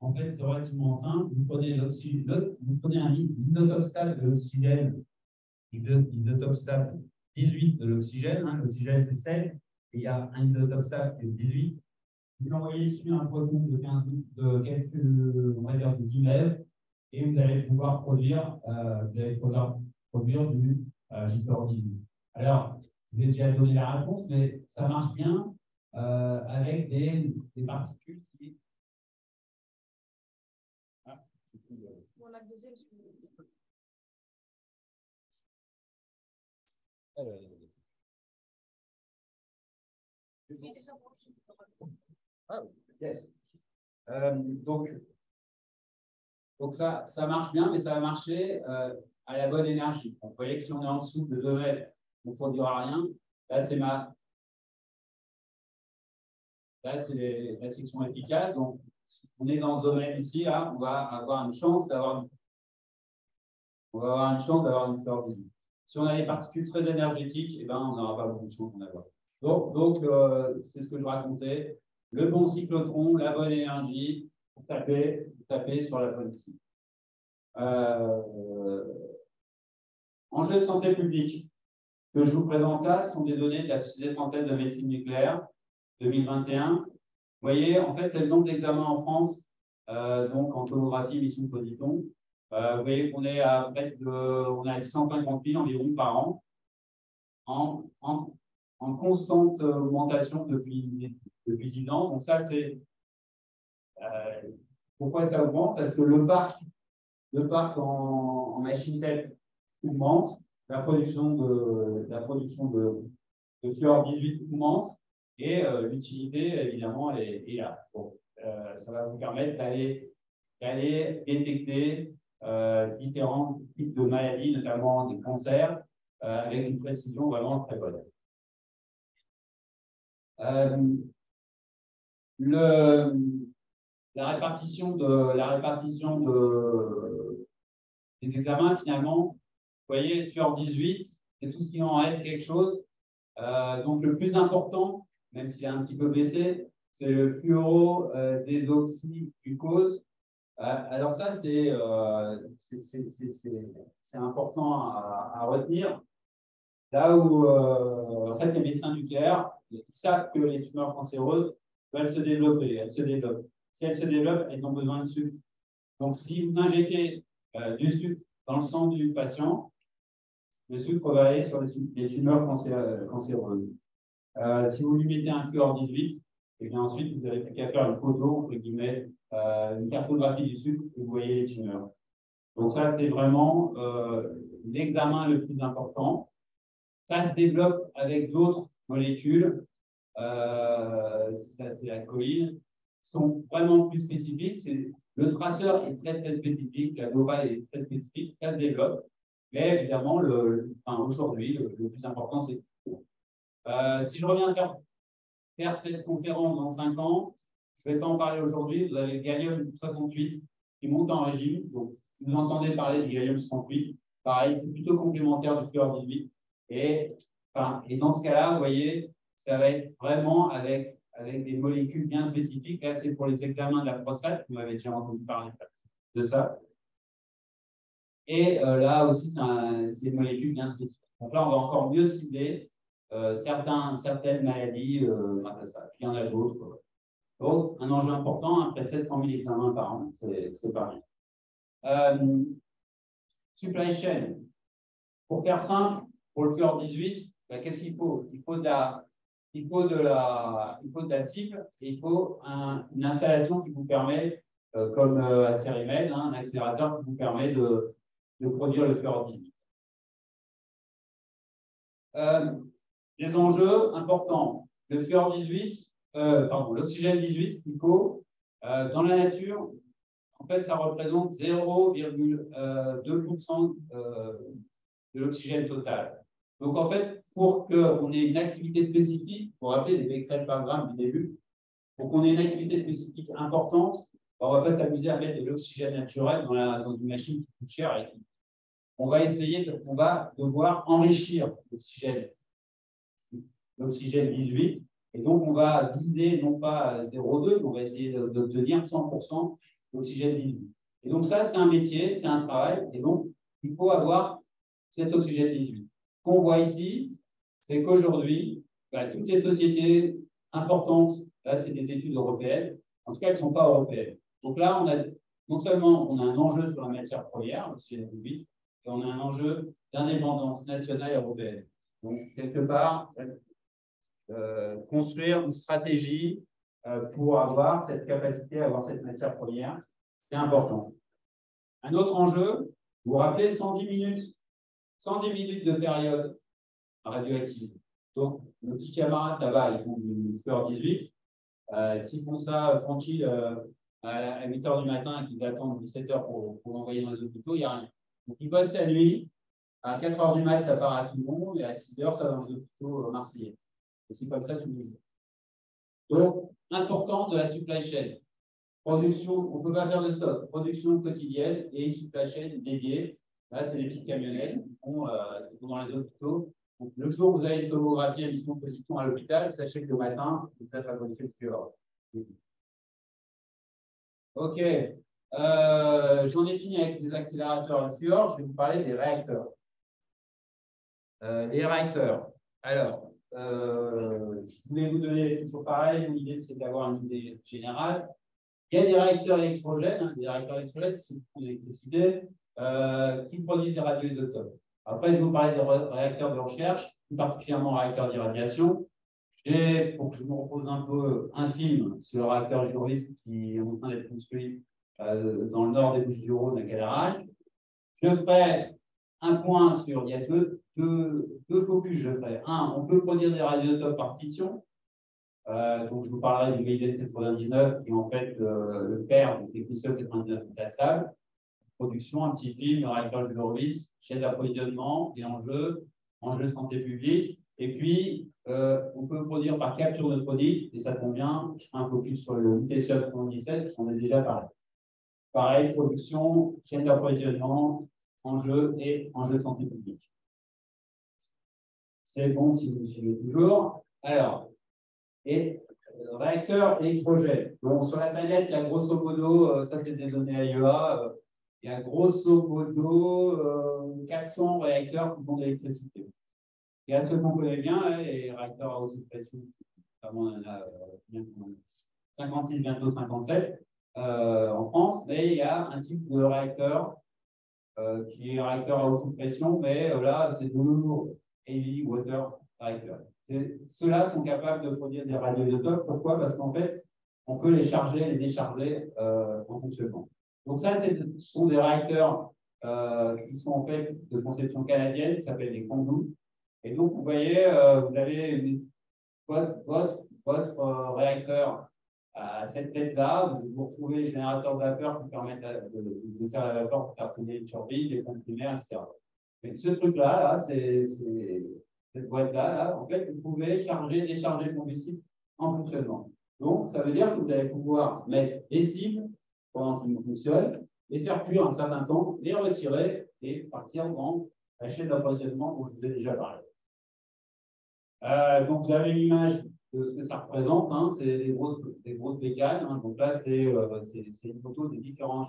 En fait, c'est relativement simple. Vous prenez, vous prenez un isotopstat de l'oxygène, isotopstat 18 de l'oxygène. Hein, l'oxygène, c'est 7. Et il y a un isotopstat qui est 18. Vous l'envoyez sur un proton de, 15, de quelques, on va dire, de 10 mètres, et vous allez pouvoir produire, euh, vous allez pouvoir produire du euh, Alors, je vais déjà donner la réponse, mais ça marche bien euh, avec des, des, particules qui. Ah, on a le deuxième. Ah, yes. Euh, donc, donc ça, ça marche bien, mais ça va marcher euh, à la bonne énergie. vous voyez que si on est en dessous de 2 mètres, on ne produira rien. Là, c'est ma. Là, c'est la section efficace. Donc, si on est dans ce domaine ici, là, on va avoir une chance d'avoir on va avoir une chance d'avoir une fleur. Si on a des particules très énergétiques, eh ben, on n'aura pas beaucoup de chance d'en avoir. Donc, donc euh, c'est ce que je racontais. Le bon cyclotron, la bonne énergie, pour taper, taper sur la cible. Euh, Enjeux de santé publique que je vous présente là sont des données de la Société française de médecine nucléaire 2021. Vous voyez, en fait, c'est le nombre d'examens en France, euh, donc en tomographie, mission positron. Euh, vous voyez qu'on est à près de on a 150 000 environ par an, en constante augmentation depuis, depuis 10 ans. Donc ça, c'est euh, pourquoi ça augmente? Parce que le parc, en, en machine tête augmente, la production de, la production de, FUOR 18 commence et euh, l'utilité, évidemment, est, là. Euh, ça va vous permettre d'aller détecter différents types de maladies, notamment des cancers, avec une précision vraiment très bonne. Le, la répartition de la répartition de des examens finalement, vous voyez, FUOR 18, c'est tout ce qui en reste quelque chose. donc le plus important, même s'il a un petit peu baissé, c'est le fluoro euh. Euh, alors ça, c'est euh, important à, à, retenir. Là où, euh, en fait, les médecins nucléaires ils savent que les tumeurs cancéreuses veulent se développer, elles se développent. Si elles se développent, elles ont besoin de sucre. Donc, si vous injectez euh, du sucre dans le sang du patient, le sucre va aller sur les tumeurs cancéreuses. Euh, si vous lui mettez un QR 18, et bien ensuite, vous n'avez plus qu'à faire une photo, euh, une cartographie du sucre et vous voyez les tumeurs. Donc ça, c'est vraiment euh, l'examen le plus important. Ça se développe avec d'autres molécules, c'est la qui sont vraiment plus spécifiques. Le traceur est très, très spécifique, la DOPA est très spécifique, ça se développe. Mais évidemment, enfin, aujourd'hui, le, le, plus important, c'est euh, si je reviens faire, faire, cette conférence dans 5 ans, je ne vais pas en parler aujourd'hui. Vous avez le gallium 68 qui monte en régime. Donc, vous entendez parler du gallium 68. Pareil, c'est plutôt complémentaire du fluor 18. Et, et dans ce cas-là, vous voyez, ça va être vraiment avec, avec des molécules bien spécifiques. Là, c'est pour les examens de la prostate. Vous m'avez déjà entendu parler de ça. Et euh, là aussi, c'est une molécule bien spécifique. Donc là, on va encore mieux cibler euh, certains, certaines maladies euh, ça. il y en a d'autres. Donc, un enjeu important, hein, près de 700 000 examens par an, c'est pas rien. Euh, supply chain. Pour faire simple, pour le cœur 18, ben, qu'est-ce qu'il faut? Il faut, de la, il, faut de la, il faut de la cible et il faut une installation qui vous permet, comme à Cerimed, hein, un accélérateur qui vous permet de, de produire le cœur 18. Des enjeux importants. Le fluor 18, euh, pardon, l'oxygène 18, ICO, euh, dans la nature, en fait, ça représente 0,2% euh, de l'oxygène total. Donc, en fait, pour qu'on ait une activité spécifique, pour rappeler les Becquerel par gramme du début, pour qu'on ait une activité spécifique importante, on ne va pas s'amuser à mettre de l'oxygène naturel dans, une machine qui coûte cher. On va essayer, de, on va devoir enrichir l'oxygène l'oxygène 18. Et donc, on va viser non pas 0,2, mais on va essayer d'obtenir 100% d'oxygène 18. Et donc, ça, c'est un métier, c'est un travail. Et donc, il faut avoir cet oxygène 18. Ce qu'on voit ici, c'est qu'aujourd'hui, bah, toutes les sociétés importantes, là, c'est des études européennes, en tout cas, elles ne sont pas européennes. Donc là, on a non seulement on a un enjeu sur la matière première, l'oxygène 18, et on a un enjeu d'indépendance nationale européenne. Donc, quelque part, euh, construire une stratégie euh, pour avoir cette capacité à avoir cette matière première. C'est important. Un autre enjeu, vous vous rappelez 110 minutes, 110 minutes de période radioactive. Donc, nos petits camarades là-bas, ils font du sport 18. Euh, S'ils font ça euh, tranquille à 8 h du matin et qu'ils attendent 17 h pour, pour l'envoyer dans les hôpitaux, il n'y a rien. Donc, ils bossent la nuit. À 4 h du matin, ça part à tout le monde et à 6 h, ça va dans les hôpitaux marseillais. Et c'est comme ça que nous Donc, importance de la supply chain. Production, on ne peut pas faire de stock. Production quotidienne et supply chain dédiée. Là, c'est les petites camionnettes qui euh, dans les hôpitaux. Le jour où vous avez une tomographie à mission position à l'hôpital, sachez que le matin, vous faites la qualifier de OK. Euh, J'en ai fini avec les accélérateurs et FUOR. Je vais vous parler des réacteurs. Euh, les réacteurs. Alors, euh, je voulais vous donner toujours pareil. L'idée, c'est d'avoir une idée générale. Il y a des réacteurs électrogènes, hein, des réacteurs électrogènes, c'est l'électricité, euh, qui produisent des radioisotopes. Après, je vous parler des réacteurs de recherche, plus particulièrement réacteurs d'irradiation. J'ai, pour que je me repose un peu, un film sur le réacteur Juris qui est en train d'être construit euh, dans le nord des Bouches-du-Rhône à Calérage. Je ferai un point sur, il y a deux, deux, focus, je ferai. Un, on peut produire des radioisotopes par fission. Euh, donc, je vous parlerai du VID 99, qui est en fait euh, le père du technicien 99 sable. Production, un petit film, réacteur de Horowitz, chaîne d'approvisionnement et enjeux, enjeux de santé publique. Et puis, euh, on peut produire par capture de produits, et ça bien, je ferai un focus sur le mutation 77, on est déjà parlé. Pareil, production, chaîne d'approvisionnement, enjeux et enjeux de santé publique. C'est bon si vous suivez toujours. Alors, et euh, réacteur électrogène. Bon, sur la planète, il grosso modo, euh, ça c'est des données AIEA, il y a grosso modo 400 réacteurs qui font de l'électricité. Y a ceux qu'on connaît bien, les réacteurs à haute pression, notamment on en a 56, bientôt 57 en France, mais il y a un type de réacteur qui est réacteur à haute pression, mais là, c'est de lourd heavy water réacteur. Ceux-là sont capables de produire des radioisotopes. Pourquoi? Parce qu'en fait, on peut les charger et les décharger euh, en fonctionnement. Donc ça, ce sont des réacteurs euh, qui sont en fait de conception canadienne, qui s'appellent des conduits. Et donc, vous voyez, euh, vous avez votre, votre, votre réacteur à cette tête-là, vous retrouvez les générateurs de vapeur qui permettent de, faire la vapeur pour faire tourner une turbine, les comprimer, etc. Mais ce truc-là, là, c'est cette boîte-là, en fait, vous pouvez charger décharger le combustible en fonctionnement. Donc, ça veut dire que vous allez pouvoir mettre des cibles pendant qu'ils fonctionnent, les faire cuire un certain temps, les retirer et partir dans la d'approvisionnement dont je vous ai déjà parlé. Euh, donc, vous avez l'image de ce que ça représente. Hein, c'est des grosses, des grosses bécanes. Hein, donc là, euh, c'est une photo des différents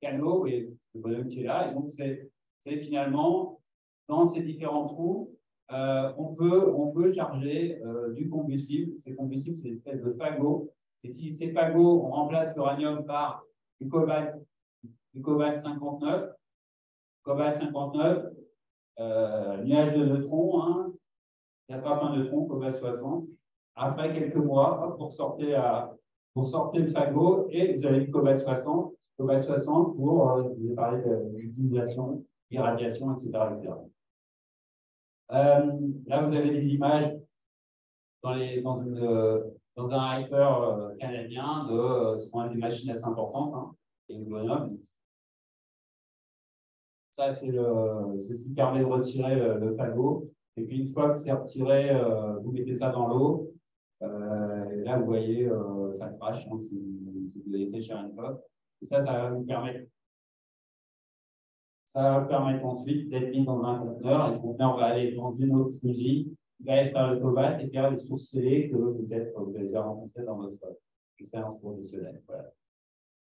canaux et le volume qui est là. Et donc, c'est finalement dans ces différents trous euh, on, peut, on peut charger euh, du combustible. Ces combustibles, c'est des espèces de fagots. Et si ces fagots, on remplace l'uranium par du cobalt, du cobalt 59, cobalt 59, euh, nuage de neutrons, hein, il n'y a pas de neutrons, cobalt 60. Après quelques mois, pour sortir, à, le fagot, et vous avez du cobalt 60, cobalt 60 pour, euh, je vais parler d'utilisation, irradiation, etc. etc. Euh, là, vous avez des images dans, les, dans, une, dans un réacteur euh, canadien de ce qu'on des machines assez importantes hein, et le bonhomme. Ça, c'est ce qui permet de retirer le, le fagot. Et puis, une fois que c'est retiré, euh, vous mettez ça dans l'eau. et là, vous voyez, ça crache hein, si, vous avez été chez un Et ça, ça va vous permettre ça permettre ensuite d'être mis dans un conteneur. Et le conteneur va aller dans une autre usine, il va aller faire le cobalt et faire les sources scellées que peut-être vous avez déjà rencontrées dans votre expérience professionnelle. Voilà.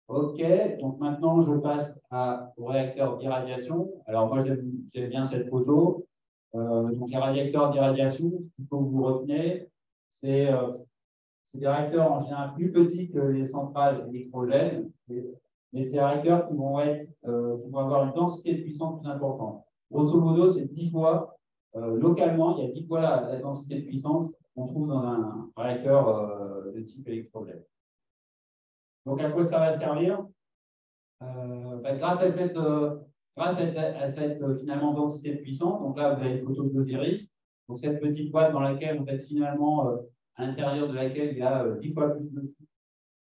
OK, donc maintenant je passe à, au réacteur d'irradiation. Alors moi j'aime bien cette photo. Euh, donc les réacteurs d'irradiation, il faut que vous retenez, c'est euh, des réacteurs en général plus petits que les centrales électrogènes mais c'est des réacteurs qui vont, euh, qui vont avoir une densité de puissance plus importante. Grosso modo, c'est 10 fois, localement, il y a 10 fois la, densité de puissance qu'on trouve dans un réacteur euh, de type électrogène. Donc, à quoi ça va servir? Bah, Grâce à cette, cette, finalement densité de puissance, donc là, vous avez une photo d'Osiris, donc cette petite boîte dans laquelle, en fait, finalement, à l'intérieur de laquelle il y a 10 fois plus de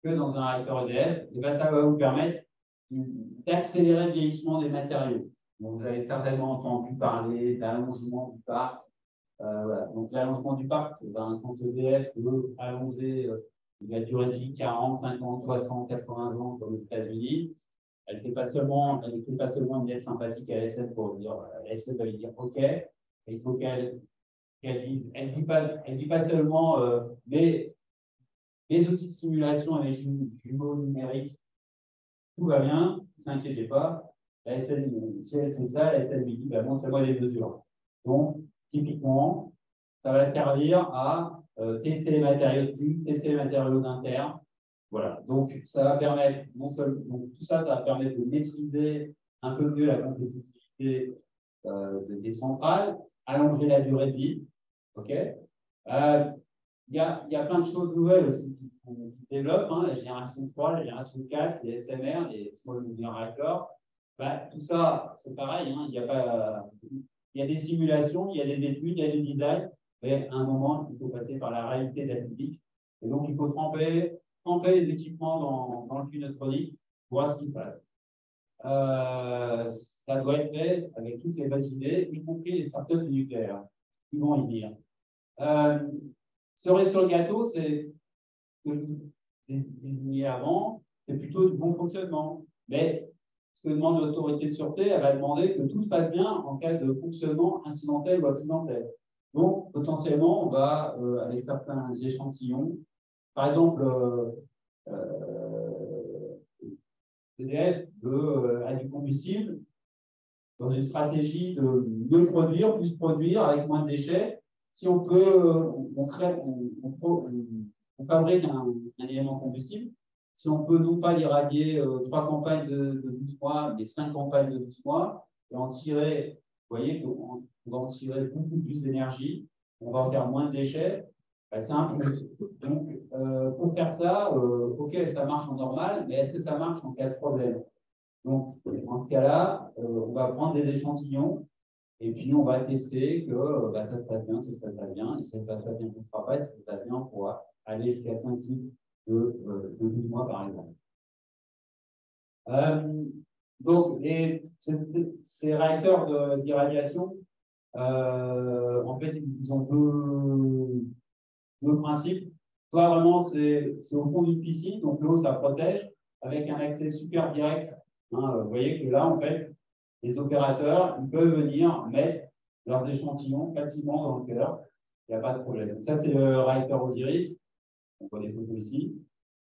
que dans un réacteur EDF, et ben, ça va vous permettre d'accélérer le vieillissement des matériaux. Donc, vous avez certainement entendu parler d'allongement du parc. Euh. Donc, l'allongement du parc, ben, quand EDF veut allonger euh, la durée de vie 40, 50, 60, 80 ans comme aux États-Unis, elle ne fait pas seulement, elle fait pas seulement une lettre sympathique à l'ASN pour dire, l'ASN va lui dire OK, il faut qu'elle qu'elle dise, elle dit pas, elle dit pas seulement, euh, mais les outils de simulation avec jumeaux numériques, tout va bien, ne vous inquiétez pas. La si elle fait ça, la SN lui dit, bah, montrez-moi les mesures. Donc, typiquement, ça va servir à euh, tester les matériaux dessus, tester les matériaux d'interne. Voilà. Donc, ça va permettre, non seulement, donc, tout ça, ça va permettre de maîtriser un peu mieux la compétitivité euh, des centrales, allonger la durée de vie. OK? Euh, il y, a, il y a plein de choses nouvelles aussi qui, qui développent, hein, la génération 3, la génération 4, les SMR, les Small Modular Reactors. Bah, tout ça, c'est pareil. Hein, il, y a pas, il y a des simulations, il y a des études, il y a du design, mais à un moment, il faut passer par la réalité de la physique. Et donc, il faut tremper, tremper les équipements dans, dans le flux neutronique voir ce qui se passe. Euh, ça doit être fait avec toutes les bases idées, y compris les startups nucléaires qui vont y venir. Euh, cerise sur le gâteau, c'est ce que je désignais avant, c'est plutôt du bon fonctionnement. Mais ce que demande l'autorité de sûreté, elle va demander que tout se passe bien en cas de fonctionnement incidentel ou accidentel. Donc, potentiellement, on va, euh, avec certains échantillons, par exemple, euh, euh, a du combustible dans une stratégie de mieux produire, plus produire avec moins de déchets. Si on peut, on, crée, on, fabrique un, élément combustible, si on peut non pas irradier euh, trois campagnes de, 12 mois, mais cinq campagnes de 12 mois, et en tirer, vous voyez qu'on va en tirer beaucoup plus d'énergie, on va en faire moins de déchets, ben, c'est un plus. Donc, euh, pour faire ça, euh, OK, ça marche en normal, mais est-ce que ça marche en cas de problème? Donc, dans ce cas-là, euh, on va prendre des échantillons et puis on va tester que bah, ça se passe bien, ça se passe pas bien, et ça se passe pas bien, ça ne fera pas, si ça se passe bien, on pourra aller jusqu'à 5 cycles de, de 12 mois, par exemple. donc, ces réacteurs d'irradiation, en fait, ils ont deux, deux principes Soit vraiment, c'est au fond d'une piscine, donc l'eau, ça protège, avec un accès super direct. Hein, vous voyez que là, en fait, les opérateurs ils peuvent venir mettre leurs échantillons facilement dans le cœur. Il n'y a pas de problème. Donc ça, c'est le réacteur Osiris. On des photos ici.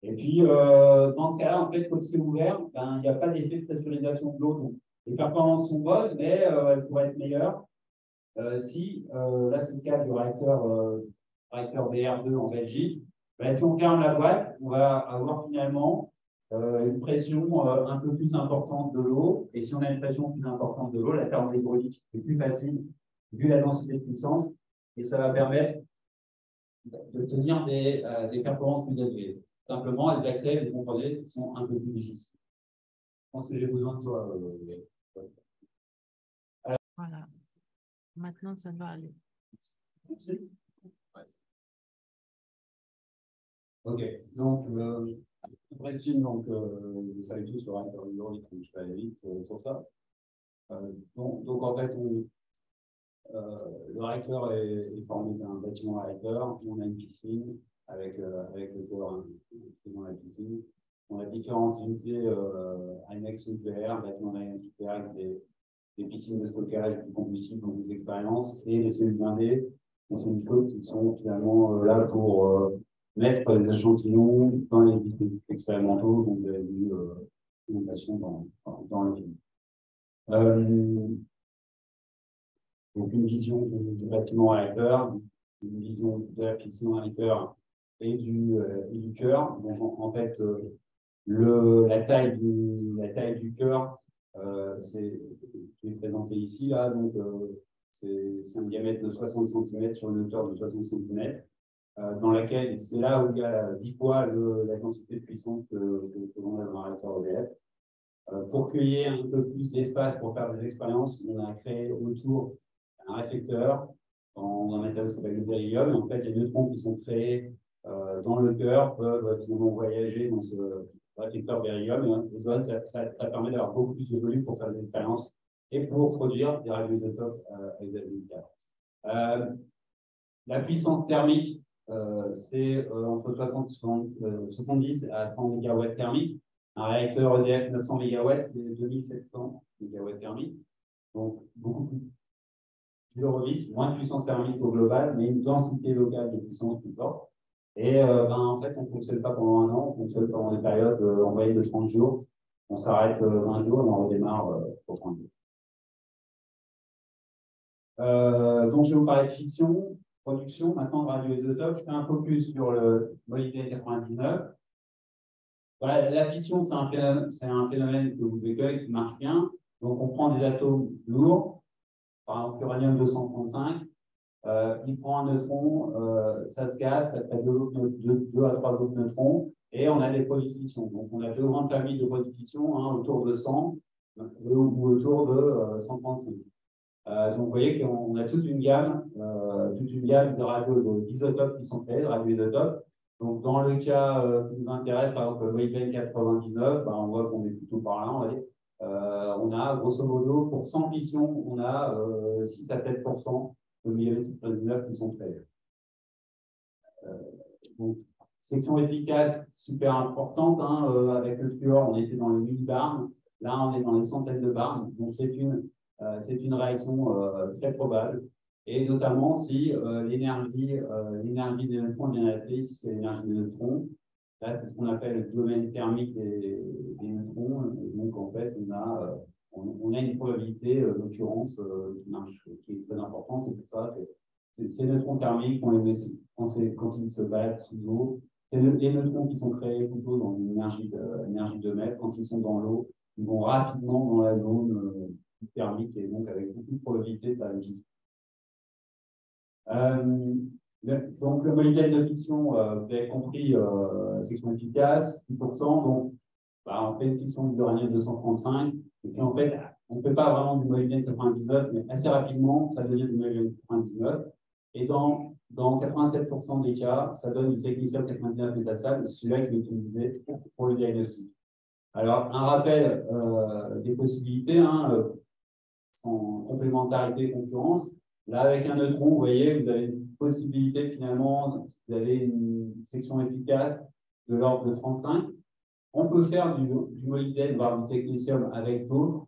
Et puis, euh, dans ce cas-là, en fait, comme c'est ouvert, ben, il n'y a pas d'effet de pressurisation de l'eau. Les performances sont bonnes, mais euh, elles pourraient être meilleures euh, si, là, c'est le cas du réacteur, réacteur DR2 en Belgique, ben, si on ferme la boîte, on va avoir finalement une pression un peu plus importante de l'eau. Et si on a une pression plus importante de l'eau, la thermohydraulique est plus facile vu la densité de puissance. Et ça va permettre de tenir des, euh, des performances plus élevées. Simplement, les accès, les composés sont un peu plus difficiles. Je pense que j'ai besoin de toi. Voilà. Maintenant, ça va aller. Merci. Ok, donc, euh, précise, donc, euh, vous savez tous sur l'algorithme, je vais aller vite euh, sur ça. Euh, donc, donc, en fait, on, euh, le réacteur est, formé d'un bâtiment réacteur. On a une piscine avec, euh, avec le corps dans la piscine. On a différentes unités annexes nucléaires, bâtiments annexes nucléaires avec des, des, piscines de stockage du combustible, donc des expériences, et des cellules blindées. C'est une chose qui sont finalement là pour mettre des échantillons dans les dispositifs expérimentaux dont vous avez vu euh, dans, dans le film. Euh, donc une vision du bâtiment réacteur, une vision de la piscine et du, euh, et du cœur. Donc en, fait, euh, la taille du, la cœur, euh, c'est présenté ici là, donc c'est un diamètre de 60 cm sur une hauteur de 60 cm. Dans laquelle c'est là où il y a 10 fois la densité de puissance que, que, l'on a dans un réacteur EDF. Pour cueillir un peu plus d'espace pour faire des expériences, on a créé autour un réflecteur dans un matériau qui s'appelle le beryllium. En fait, les neutrons qui sont créés euh, dans le cœur peuvent finalement voyager dans ce réflecteur beryllium. Et, ça, permet d'avoir beaucoup plus de volume pour faire des expériences et pour produire des radioisotopes euh, à usage euh, la puissance thermique euh, c'est euh, entre 60, 70 euh, à 100 MW thermiques. Un réacteur EDF 900 MW, c'est 2700 MW thermiques. Donc, beaucoup plus de moins de puissance thermique au global, mais une densité locale de puissance plus forte. Et ben, en fait, on ne fonctionne pas pendant un an, on fonctionne pendant des périodes en moyenne de 30 jours. On s'arrête 20 jours et on redémarre pour 30 jours. donc, je vais vous parler de fiction production maintenant de radioisotopes. Je fais un focus sur le Molybdène 99. Voilà, la fission, c'est un, phénomène que vous verrez qui marche bien. Donc, on prend des atomes lourds, par exemple l'uranium 235, euh, il prend un neutron, euh, ça se casse, ça fait deux, à trois autres neutrons, et on a des produits de. Donc, on a deux grandes familles de produits de hein, autour de 100, ou autour de 135. donc, vous voyez qu'on a toute une gamme, toute une gamme de radios d'isotopes qui sont créés, de radioisotopes. Donc, dans le cas qui nous intéresse, par exemple, le 99, bah, on voit qu'on est plutôt par là, on va dire. Euh, on a grosso modo, pour 100 missions, on a 6 à 7% de millionnaires qui sont faits. Euh, donc, section efficace, super importante. Hein, euh, avec le fluor, on était dans les 1000 barnes. Là, on est dans les centaines de barnes. Donc, c'est une, c'est une réaction très probable. Et notamment si l'énergie, l'énergie des neutrons est bien appelée, si c'est l'énergie des neutrons, Là, c'est ce qu'on appelle le domaine thermique des, neutrons. donc, en fait, on a, euh, on, a une probabilité euh, d'occurrence euh, qui, est très importante. C'est pour ça que ces neutrons thermiques, quand, ils se baladent sous l'eau. C'est les neutrons qui sont créés plutôt dans une énergie de, énergie de mètre. Quand ils sont dans l'eau, ils vont rapidement dans la zone thermique et donc avec beaucoup de probabilité de donc, le modèle de fiction, euh, vous avez compris, euh, section efficace, 10%. Donc, bah, on fait fiction d'uranium 235. Et puis, en fait, on ne fait pas vraiment du molybdène 99, mais assez rapidement, ça devient du molybdène 99. Et dans, dans 87% des cas, ça donne du technicien 99 métasal, celui-là qui est utilisé pour le diagnostic. Alors, un rappel euh, des possibilités, hein, euh, en complémentarité concurrence. Là, avec un neutron, vous voyez, vous avez possibilité finalement, vous avez une section efficace de l'ordre de 35. On peut faire du, du molybdène, voire du technétium avec d'autres,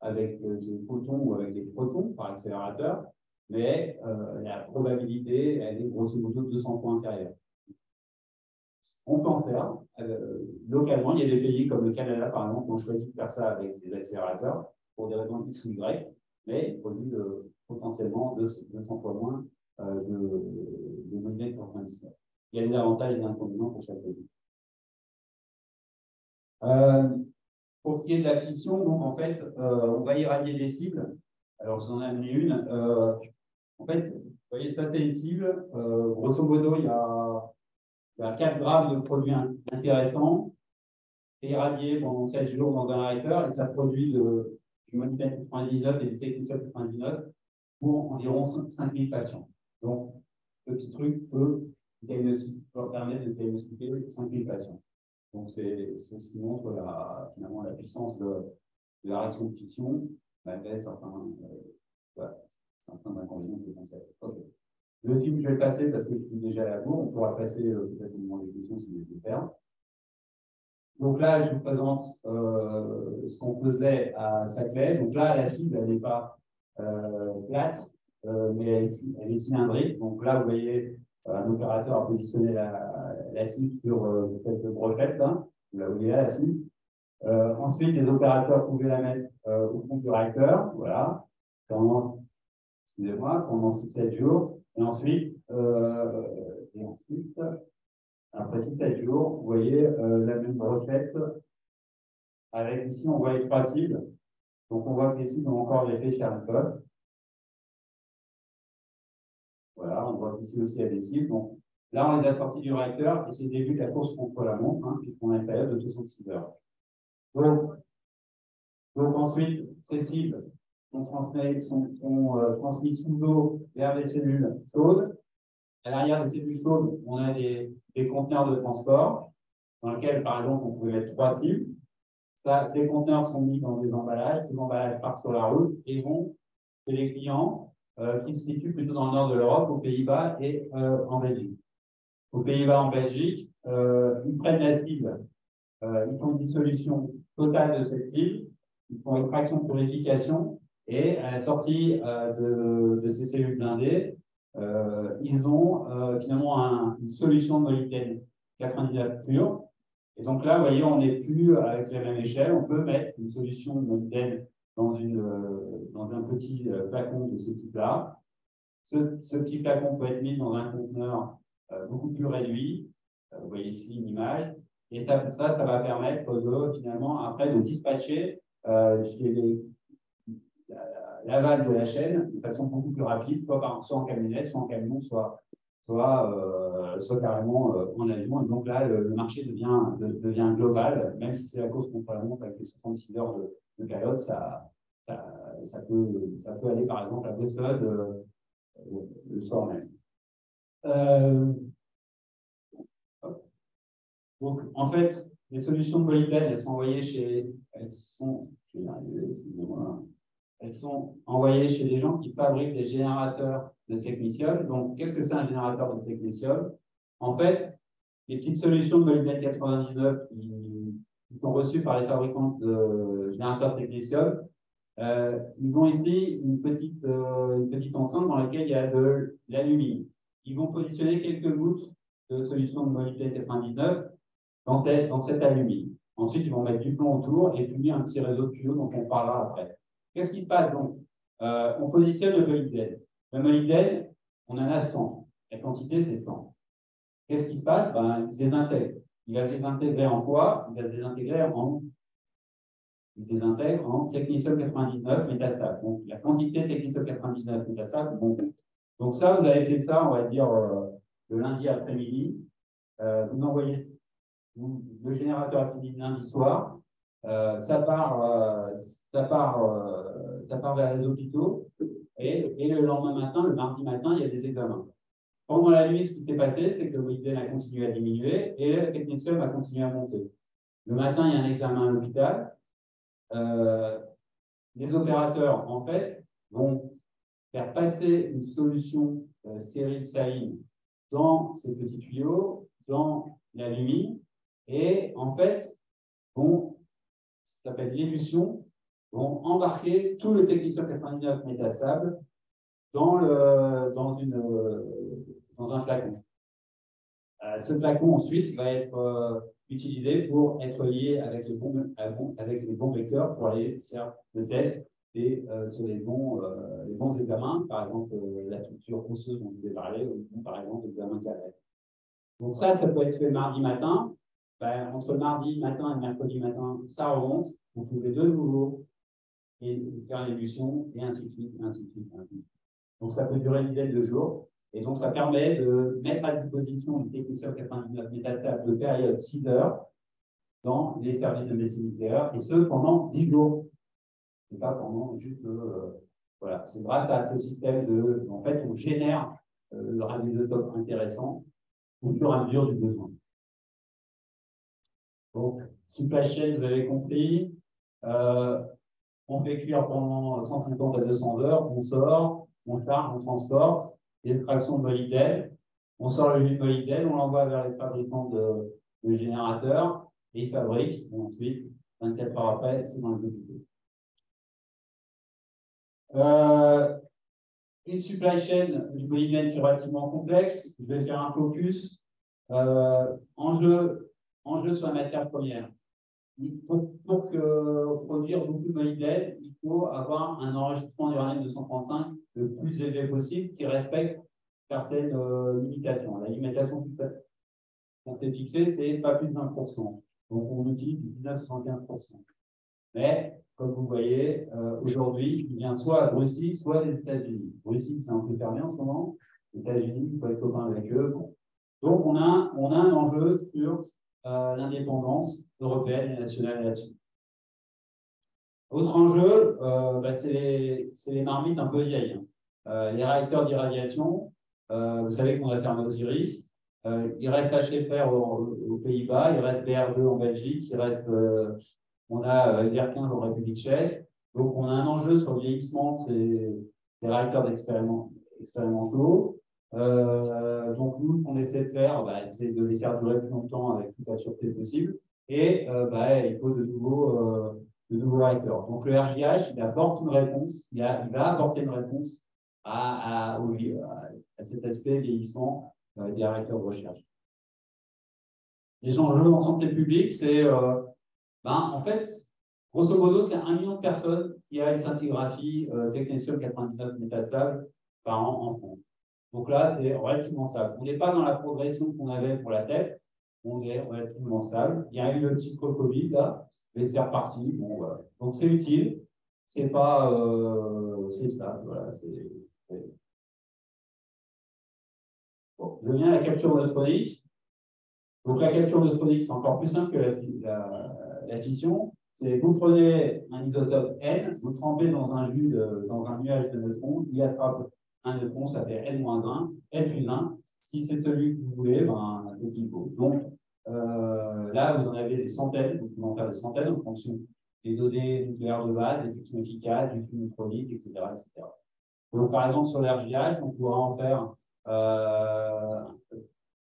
avec euh, des photons ou avec des protons par accélérateur, mais euh, la probabilité, elle est grosso modo 200 fois inférieure. On peut en faire. Euh, localement, il y a des pays comme le Canada, par exemple, qui ont choisi de faire ça avec des accélérateurs pour des raisons X ou Y, mais ils produisent potentiellement 200 fois moins euh, de, de modèles pour Il y a des avantages et des inconvénients pour chaque pays. Euh, pour ce qui est de la fiction, donc en fait, euh, on va irradier des cibles. Alors, j'en ai amené une. En fait, vous voyez, ça c'est une cible. Grosso modo, il y, a, il y a 4 grammes de produits intéressants. C'est irradié pendant 7 jours dans un réacteur et ça produit du Monitor 99 et du Technicien 99 pour environ 5000 patients. Donc, ce petit truc peut, permettre de diagnostiquer 5000 patients. Donc, c'est ce qui montre la, finalement la puissance de, la fission, malgré certains, euh, certains inconvénients de concept. Le film, je vais le passer parce que je suis déjà à la bourre. On pourra passer euh, peut-être au moment des questions si vous voulez faire. Donc là, je vous présente euh, ce qu'on faisait à Saclay. Donc là, la cible, elle n'est pas plate, euh, mais elle, est cylindrique. Donc là, vous voyez, euh, un opérateur a positionné la, la cible sur euh, cette brochette, là. Vous la voyez là, la cible. ensuite, les opérateurs pouvaient la mettre au fond du réacteur, voilà, pendant, excusez-moi, pendant 6-7 jours. Et ensuite, et ensuite, après 6-7 jours, vous voyez la même brochette avec ici, on voit les trois cibles. Donc, on voit les cibles ont encore l'effet Charikov. Voilà, on voit ici aussi a des cibles. Donc, là, on les a sortis du réacteur et c'est le début de la course contre la montre, hein, puisqu'on a une période de 66 heures. Donc, ensuite, ces cibles sont, euh, transmises sous l'eau vers des cellules chaudes. À l'arrière des cellules chaudes, on a des, des conteneurs de transport dans lesquels, par exemple, on pouvait mettre trois cibles. Ces conteneurs sont mis dans des emballages. Ces emballages partent sur la route et vont chez les clients euh, qui se situe plutôt dans le nord de l'Europe, aux Pays-Bas et euh, en Belgique. Aux Pays-Bas, en Belgique, euh, ils prennent la cible, ils font une dissolution totale de cette cible, ils font une fraction de purification et à la sortie de, ces cellules blindées, ils ont finalement une solution de molybdène 99 pure. Et donc là, vous voyez, on n'est plus avec la même échelle. On peut mettre une solution de molybdène dans, une, euh, dans un petit euh, flacon de ce type-là. Ce, petit flacon peut être mis dans un conteneur euh, beaucoup plus réduit. vous voyez ici une image. Et ça, ça, va permettre de, finalement, après, de dispatcher euh, de la chaîne de façon beaucoup plus rapide, soit, par, soit en camionnette, soit en camion, soit, soit, soit carrément en avion. Et donc là, le, marché devient, devient global, même si c'est la cause contre la montre avec les 66 heures de, de calotte, ça, peut, aller par exemple à Boston le soir même. donc, en fait, les solutions de molybdène, elles sont envoyées chez, elles sont, elles sont envoyées chez des gens qui fabriquent des générateurs de technicium. Donc, qu'est-ce que c'est un générateur de technicium En fait, les petites solutions de molybdène 99 qui, sont reçues par les fabricants de générateurs de technicium, euh, ils ont ici une petite, euh, une petite enceinte dans laquelle il y a de l'alumine. Ils vont positionner quelques gouttes de solution de molybdène 99 dans, dans cette alumine. Ensuite, ils vont mettre du plomb autour et puis un petit réseau de tuyaux dont on parlera après. Qu'est-ce qui se passe donc? Euh, On positionne le molybdène. Le molybdène, on en a 100. La quantité, c'est 100. Qu'est-ce qui se passe? Ben, Il se désintègre. Il va se désintégrer en quoi? Il va se désintégrer en il se désintègre en technicium 99 métasable. Donc, la quantité technicium 99 métasable, bon. Donc, ça, vous avez fait ça, on va dire, euh, le lundi après-midi. Euh, vous envoyez le générateur à lundi soir. Ça, part, ça, part, euh, ça part vers les hôpitaux. Et, le lendemain matin, le mardi matin, il y a des examens. Pendant la nuit, ce qui s'est passé, c'est que le week a continué à diminuer et le technicium a continué à monter. Le matin, il y a un examen à l'hôpital. les opérateurs, en fait, vont faire passer une solution stérile saline dans ces petits tuyaux, dans la lumière, et en fait, vont, ça s'appelle l'élution, vont embarquer tout le technicien 99 métasable dans, le, dans, une, dans un flacon. Euh, ce flacon ensuite va être euh, utilisé pour être lié avec les bons, avec les bons vecteurs pour aller faire le test et euh, sur les bons, les bons examens, par exemple la structure osseuse dont vous avez parlé, ou par exemple l'examen carré. Donc ça, ça peut être fait mardi matin, ben, entre mardi matin et mercredi matin, ça remonte. Vous pouvez de nouveau et faire l'évolution et ainsi de suite, ainsi de suite, Donc, ça peut durer une dizaine de jours. Et donc, ça permet de mettre à disposition du technicien 99 métasable de période 6 heures dans les services de médecine nucléaire, et ce pendant 10 jours. Et pas pendant juste. Euh, voilà, c'est grâce à ce système de. En fait, on génère euh, le radioisotope intéressant au fur et à mesure du besoin. Donc, supply chain, vous avez compris. Euh, on fait cuire pendant 150 à 200 heures, on sort, on charge, on transporte, extraction de molybdène, on sort le jus de molybdène, on l'envoie vers les fabricants de, générateurs, et ils fabriquent, et ensuite, 24 heures après, c'est dans les hôpitaux. Euh, une supply chain du molybdène qui est relativement complexe. Je vais faire un focus. Euh, enjeu enjeu sur la matière première. Pour, produire beaucoup de molybdène, il faut avoir un enregistrement d'uranium 235 le plus élevé possible qui respecte certaines euh, limitations. La limitation qu'on s'est fixée, c'est pas plus de 20%. Donc on utilise 19-75%. Mais, comme vous voyez, euh, aujourd'hui, il vient soit de Russie, soit des États-Unis. Russie, c'est un peu fermé en ce moment. Les États-Unis, il faut être copain avec eux. Donc on a, on a un enjeu sur euh, l'indépendance européenne et nationale là-dessus. Autre enjeu, euh, bah, c'est les, marmites un peu vieilles. Hein. Euh, les réacteurs d'irradiation, vous savez qu'on a fermé Osiris. il reste HFR aux, Pays-Bas, il reste BR2 en Belgique, il reste, on a LR15 en République tchèque. Donc, on a un enjeu sur le vieillissement de ces, ces réacteurs expérimentaux. Euh, donc, nous, ce qu'on essaie de faire, bah, c'est de les faire durer plus longtemps avec toute la sûreté possible. Et euh, bah, il faut de nouveaux, euh, de réacteurs. Donc, le RGH, il apporte une réponse, il, va apporter une réponse à, à, cet aspect vieillissant des réacteurs de recherche. Les enjeux en santé publique, c'est, ben, en fait, grosso modo, c'est un million de personnes qui a une scintigraphie technicium 99 métastable par an en France. Donc là, c'est relativement stable. On n'est pas dans la progression qu'on avait pour la tête, on est relativement stable. Il y a eu le petit Covid là, mais c'est reparti. Donc c'est utile, c'est pas, euh, c'est stable. Voilà, bon, je viens à la capture neutronique. Donc la capture neutronique, c'est encore plus simple que la, la, fission. C'est vous prenez un isotope N, vous trempez dans un jus, dans un nuage de neutrons, il attrape un neutron, ça fait N-1, N plus 1. Si c'est celui que vous voulez, ben, qu'il faut. Donc euh, là, vous en avez des centaines, vous pouvez en faire des centaines en fonction des données nucléaires de base, des sections efficaces, du flux neutronique, etc., etc. Donc, par exemple, sur l'RGH, on pourra en faire euh,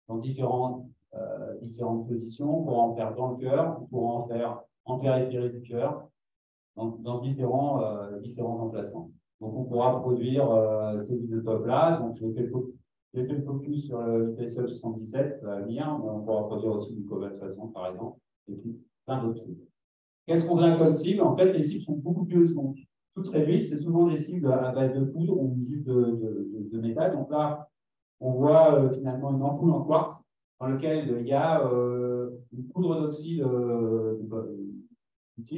dans différentes, euh, différentes positions. On pourra en faire dans le cœur, on pourra en faire en périphérie du cœur, dans, différents, euh, différents emplacements. Donc, on pourra produire euh, ces isotopes-là. Donc, j'ai fait, fait le focus sur le TSE 77 bien, mais on pourra produire aussi du cobalt 60, par exemple, et puis plein d'autres cibles. Qu'est-ce qu'on a comme cible? En fait, les cibles sont beaucoup plus donc, toutes réduites. C'est souvent des cibles à base de poudre ou de, de, métal. Donc là, on voit euh, finalement une ampoule en quartz dans laquelle il y a euh, une poudre d'oxyde euh,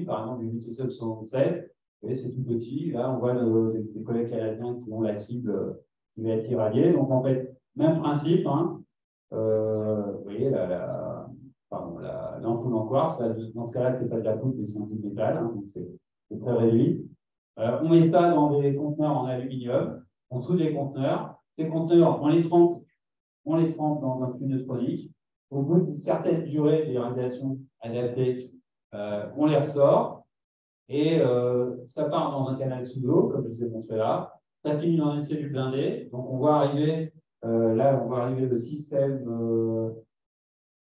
par exemple du 77 voyez, c'est tout petit. Là, on voit le, les collègues canadiens qui ont la cible euh, qui va être irradiée. Donc, en fait, même principe. Hein. Euh, vous voyez, la, la, pardon, la, l'ampoule en quartz, dans ce cas-là, ce n'est pas de la poudre, mais c'est un bout métal. Hein, donc, c'est, très réduit. Euh, on met ça dans des conteneurs en aluminium. On soude les conteneurs. Ces conteneurs, on les trempe, on les trempe dans un flux neutronique. Au bout d'une certaine durée des radiations adaptées, euh, on les ressort et euh, ça part dans un canal sous l'eau, comme je vous ai montré là. Ça finit dans une cellule blindée. Donc on va arriver, là, on va arriver le système. vous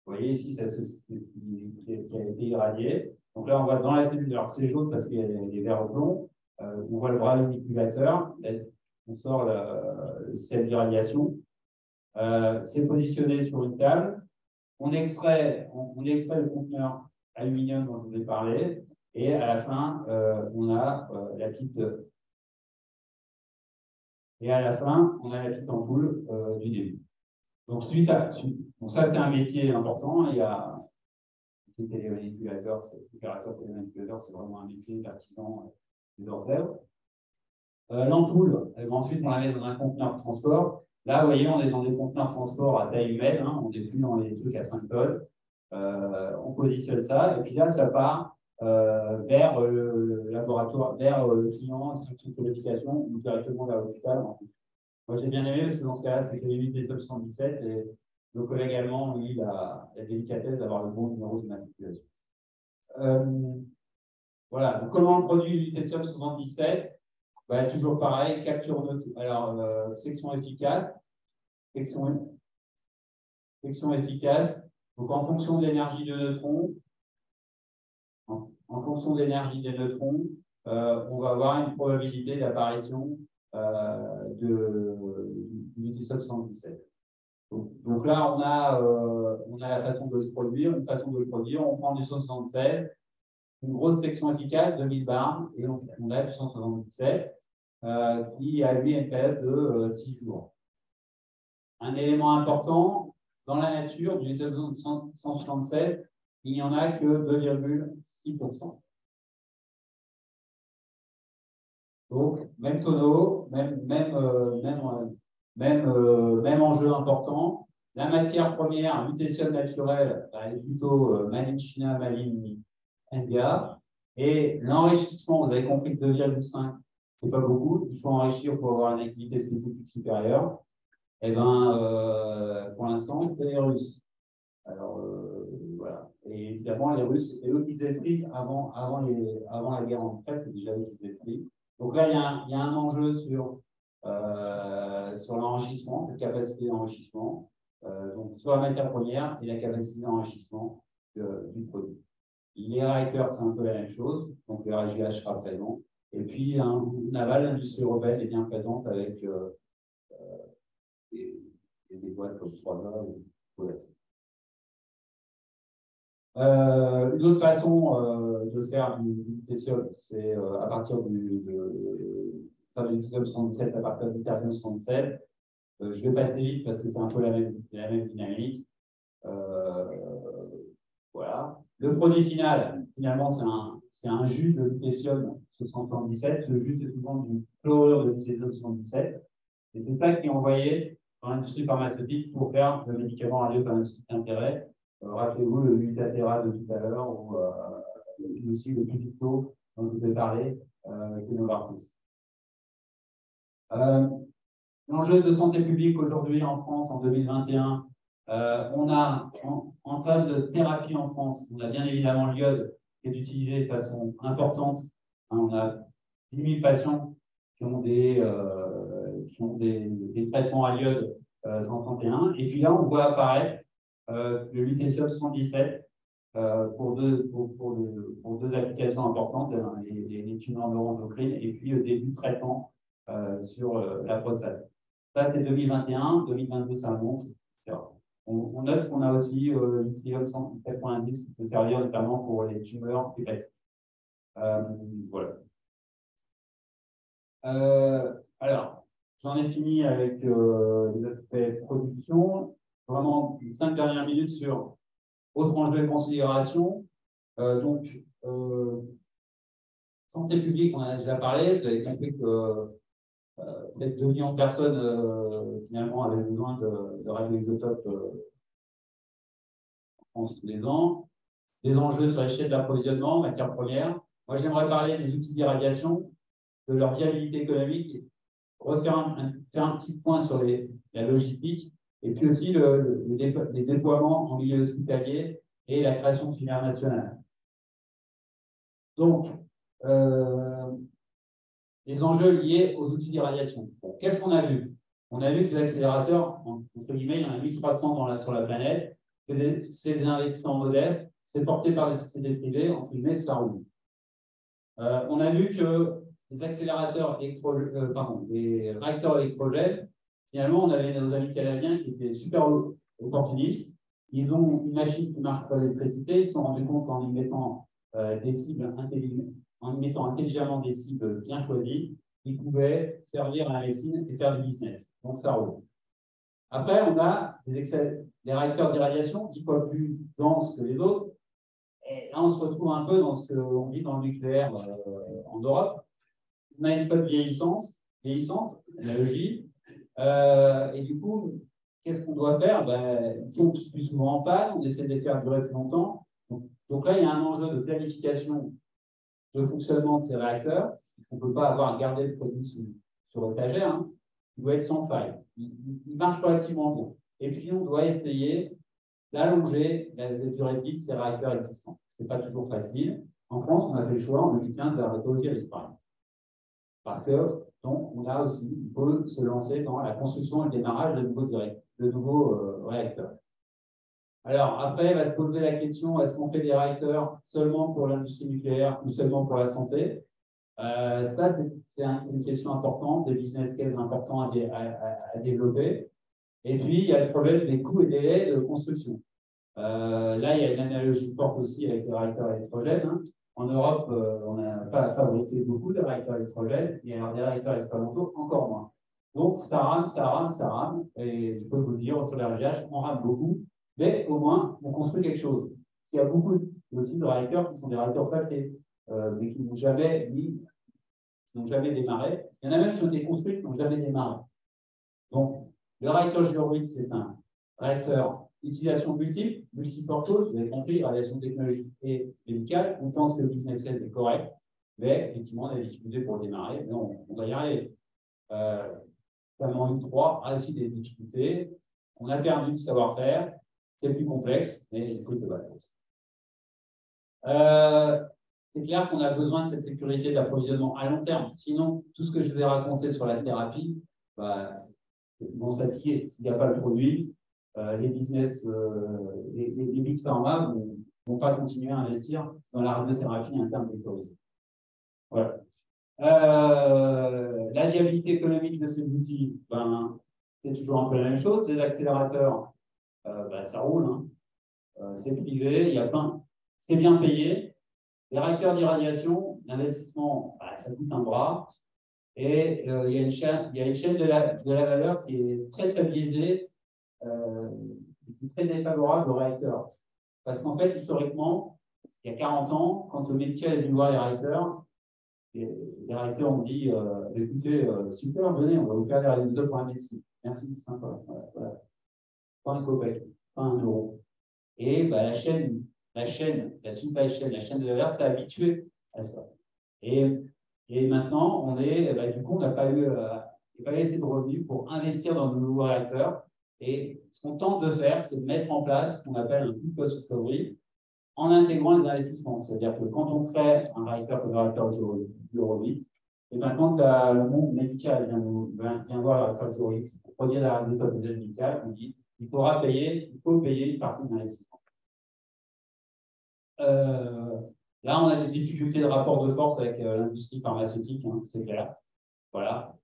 voyez ici, ça, qui a été irradié. Donc là, on va dans la cellule. Alors c'est jaune parce qu'il y a des verres au plomb. Euh, on voit le bras manipulateur, on sort le, système d'irradiation. Euh, c'est positionné sur une table. On extrait, on, extrait le conteneur aluminium dont je vous ai parlé, et à la fin, euh, on a la petite et à la fin, on a la petite ampoule du début. Donc, suite à, donc ça, c'est un métier important. Il y a les télémanipulateurs, opérateur télémanipulateurs, c'est vraiment un métier d'artisan euh, L'ampoule, eh ben, ensuite, on la met dans un conteneur de transport. Là, vous voyez, on est dans des conteneurs de transport à taille humaine, hein, on n'est plus dans les trucs à 5 tonnes. Euh, on positionne ça, et puis là, ça part euh, vers le laboratoire, vers le client, instruction de qualification, ou directement vers l'hôpital. Moi, j'ai bien aimé, parce que dans ce cas-là, c'est que les des top 117, et nos collègues allemands, lui, la, la délicatesse d'avoir le bon numéro de matriculation. Voilà, comment on produit l'utetium 77 bah, Toujours pareil, capture de Alors, euh, section efficace, section, section efficace. Donc, en fonction de l'énergie de neutrons, en, fonction de l'énergie des neutrons, euh, on va avoir une probabilité d'apparition euh, de, l'utetium 117. Donc, là, on a, euh, on la façon de se produire, une façon de le produire. On prend du 176, une grosse section efficace de 1000 barres, et on, a du 177 euh, qui a lui une période de 6 euh, jours. Un élément important, dans la nature, du 167, il n'y en a que 2,6%. Donc, même tonneau, même, même, euh, même, même, même enjeu important. La matière première, lutécium naturel, elle est plutôt euh, China, maline, et l'enrichissement, vous avez compris que 2,5, c'est pas beaucoup. Il faut enrichir pour avoir une activité spécifique supérieure. Eh euh, pour l'instant, c'est les Russes. Alors, euh. Et évidemment, les Russes, c'était eux qui faisaient le avant, avant, les, avant la guerre en Ukraine, c'est déjà eux qui faisaient le Donc là, il y, a un, il y a un enjeu sur, euh, sur l'enrichissement, la capacité d'enrichissement, euh, donc soit la matière première et la capacité d'enrichissement du produit. Les réacteurs, c'est un peu la même chose, donc le RGH sera présent. Et puis, un, naval, l'industrie européenne est bien présente avec euh, euh, des, boîtes comme 3A ou euh, une autre façon euh, de faire du, du c'est à partir du, de, enfin, du 77 à partir du 77. je vais passer vite parce que c'est un peu la même, la même dynamique. voilà. Le produit final, finalement, c'est un, un, jus de lutécium 77. Ce jus, c'est souvent du chlorure de lutécium 77. Et c'est ça qui est envoyé dans l'industrie pharmaceutique pour faire le médicament radiothérapeutique d'intérêt. Rappelez-vous le Utatéra de tout à l'heure ou euh, aussi le Pupito dont je vous ai parlé euh, avec Novartis. L'enjeu de santé publique aujourd'hui en France en 2021, euh, on a en, en termes de thérapie en France, on a bien évidemment l'iode qui est utilisé de façon importante. Hein, on a 10 000 patients qui ont des, euh, qui ont des traitements à l'iode euh, 131. Et puis là, on voit apparaître euh, le lutécium 117 euh, pour, deux, pour, deux applications importantes, hein, les, les, les tumeurs neuroendocrines et puis le début de traitement euh, sur la prostate. Ça, c'est 2021, 2022, ça monte. On, note qu'on a aussi euh, l'yttrium 107.10 qui peut servir notamment pour les tumeurs hépatiques. Voilà. Alors, j'en ai fini avec euh, les aspects production. Vraiment, cinq dernières minutes sur autres enjeux de considération. Euh, donc, euh, santé publique, on en a déjà parlé. Vous avez compris que peut-être 2 millions de personnes euh, finalement avaient besoin de, de radioisotopes en France tous les ans. Des enjeux sur l'échelle de l'approvisionnement, matières premières. Moi, j'aimerais parler des outils d'irradiation, de leur viabilité économique, refaire un, un, faire un petit point sur les, la logistique, et puis aussi le, le, les déploiements en milieu hospitalier et la création de filières nationales. Donc, euh, les enjeux liés aux outils d'irradiation. Qu'est-ce qu'on a vu? On a vu que les accélérateurs, entre guillemets, il y en a 1300 dans la, sur la planète, c'est des, des, investissements modestes, c'est porté par les sociétés privées, entre guillemets, ça roule. Euh, on a vu que les accélérateurs électro, euh, pardon, les réacteurs électrogènes, finalement, on avait nos amis canadiens qui étaient super opportunistes. Ils ont une machine qui marche par l'électricité. Ils se sont rendus compte qu'en y mettant euh, des cibles en mettant intelligemment des cibles bien choisies, ils pouvaient servir à la médecine et faire du business. Donc ça roule. Après, on a des, des réacteurs d'irradiation qui soient plus denses que les autres. Et là, on se retrouve un peu dans ce qu'on vit dans le nucléaire euh, en Europe. On a une flotte vieillissante, vieillissante, analogie. Euh, et du coup, qu'est-ce qu'on doit faire? Ben, Ils sont plus souvent en panne, on essaie de les faire durer plus longtemps. Donc, là, il y a un enjeu de planification de fonctionnement de ces réacteurs. On ne peut pas avoir gardé le produit sur, sur étagère. Hein. Il doit être sans faille. Il, il, marche relativement bien. Et puis, on doit essayer d'allonger la, durée de vie de ces réacteurs existants. Ce n'est pas toujours facile. En France, on a fait le choix en 2015 d'arrêter aussi l'Espagne. Parce que, on a aussi, il faut se lancer dans la construction et le démarrage de nouveaux, euh, réacteurs. Alors, après, il va se poser la question, est-ce qu'on fait des réacteurs seulement pour l'industrie nucléaire ou seulement pour la santé? Euh, Ça, c'est un, une question importante, des business cases importants à, développer. Et puis, il y a le problème des coûts et délais de construction. Euh, là, il y a une analogie forte aussi avec les réacteurs électrogènes. Hein. En Europe, euh, on n'a pas fabriqué beaucoup de réacteurs électrogènes, et alors des réacteurs expérimentaux, encore moins. Donc, ça rame, ça rame, ça rame, et je peux vous le dire, sur les RGH, on rame beaucoup, mais au moins, on construit quelque chose. Parce qu'il y a beaucoup aussi de réacteurs qui sont des réacteurs papier, euh, mais qui n'ont jamais mis, n'ont jamais démarré. Il y en a même qui ont été construits, qui n'ont jamais démarré. Donc, le réacteur Jurovic, c'est un réacteur utilisation multiple, multiportose, vous avez compris, radiation technologique et médicale. On pense que le business est correct, mais effectivement, on a des difficultés pour démarrer, mais on, on va y arriver. Euh, une 3 a aussi des difficultés. On a perdu du savoir-faire, c'est plus complexe, mais il faut de vacances. Euh, c'est clair qu'on a besoin de cette sécurité d'approvisionnement à long terme. Sinon, tout ce que je vous ai raconté sur la thérapie, bah, vont se fatiguer. S'il n'y a pas le produit, les business, euh, les, les, les, big pharma vont, vont pas continuer à investir dans la radiothérapie interne vectorisée. Voilà. Euh, la viabilité économique de ces outils, ben, c'est toujours un peu la même chose. Les accélérateurs, euh, ben, ça roule. Hein. Euh, c'est privé, il y a plein. C'est bien payé. Les réacteurs d'irradiation, l'investissement, ben, ça coûte un bras. Et euh, il, y a une chaîne, il y a une chaîne de la, de la valeur qui est très très biaisée euh, très défavorable aux réacteurs. Parce qu'en fait, historiquement, il y a 40 ans, quand le métier est venu voir les réacteurs, les, les réacteurs ont dit euh, écoutez, euh, super, venez, on va vous faire des radioisotopes pour un médecin. Merci, c'est sympa. Pas un copec, pas un euro. Et bah, la chaîne, la chaîne, la supply chaîne, la chaîne de valeur s'est habituée à ça. Et, et maintenant, on est, bah, du coup, on n'a pas eu, pas assez de revenus pour investir dans de nouveaux réacteurs. Et ce qu'on tente de faire, c'est de mettre en place ce qu'on appelle un full cost recovery en intégrant les investissements. C'est-à-dire que quand on crée un le réacteur Eurovis, et bien quand euh, le monde médical vient, voir le réacteur Eurovis pour produire la radiothérapie médicale, on dit il faudra payer, il faut payer une partie de l'investissement. Euh, là, on a des difficultés de rapport de force avec euh, l'industrie pharmaceutique, hein, c'est clair. Voilà.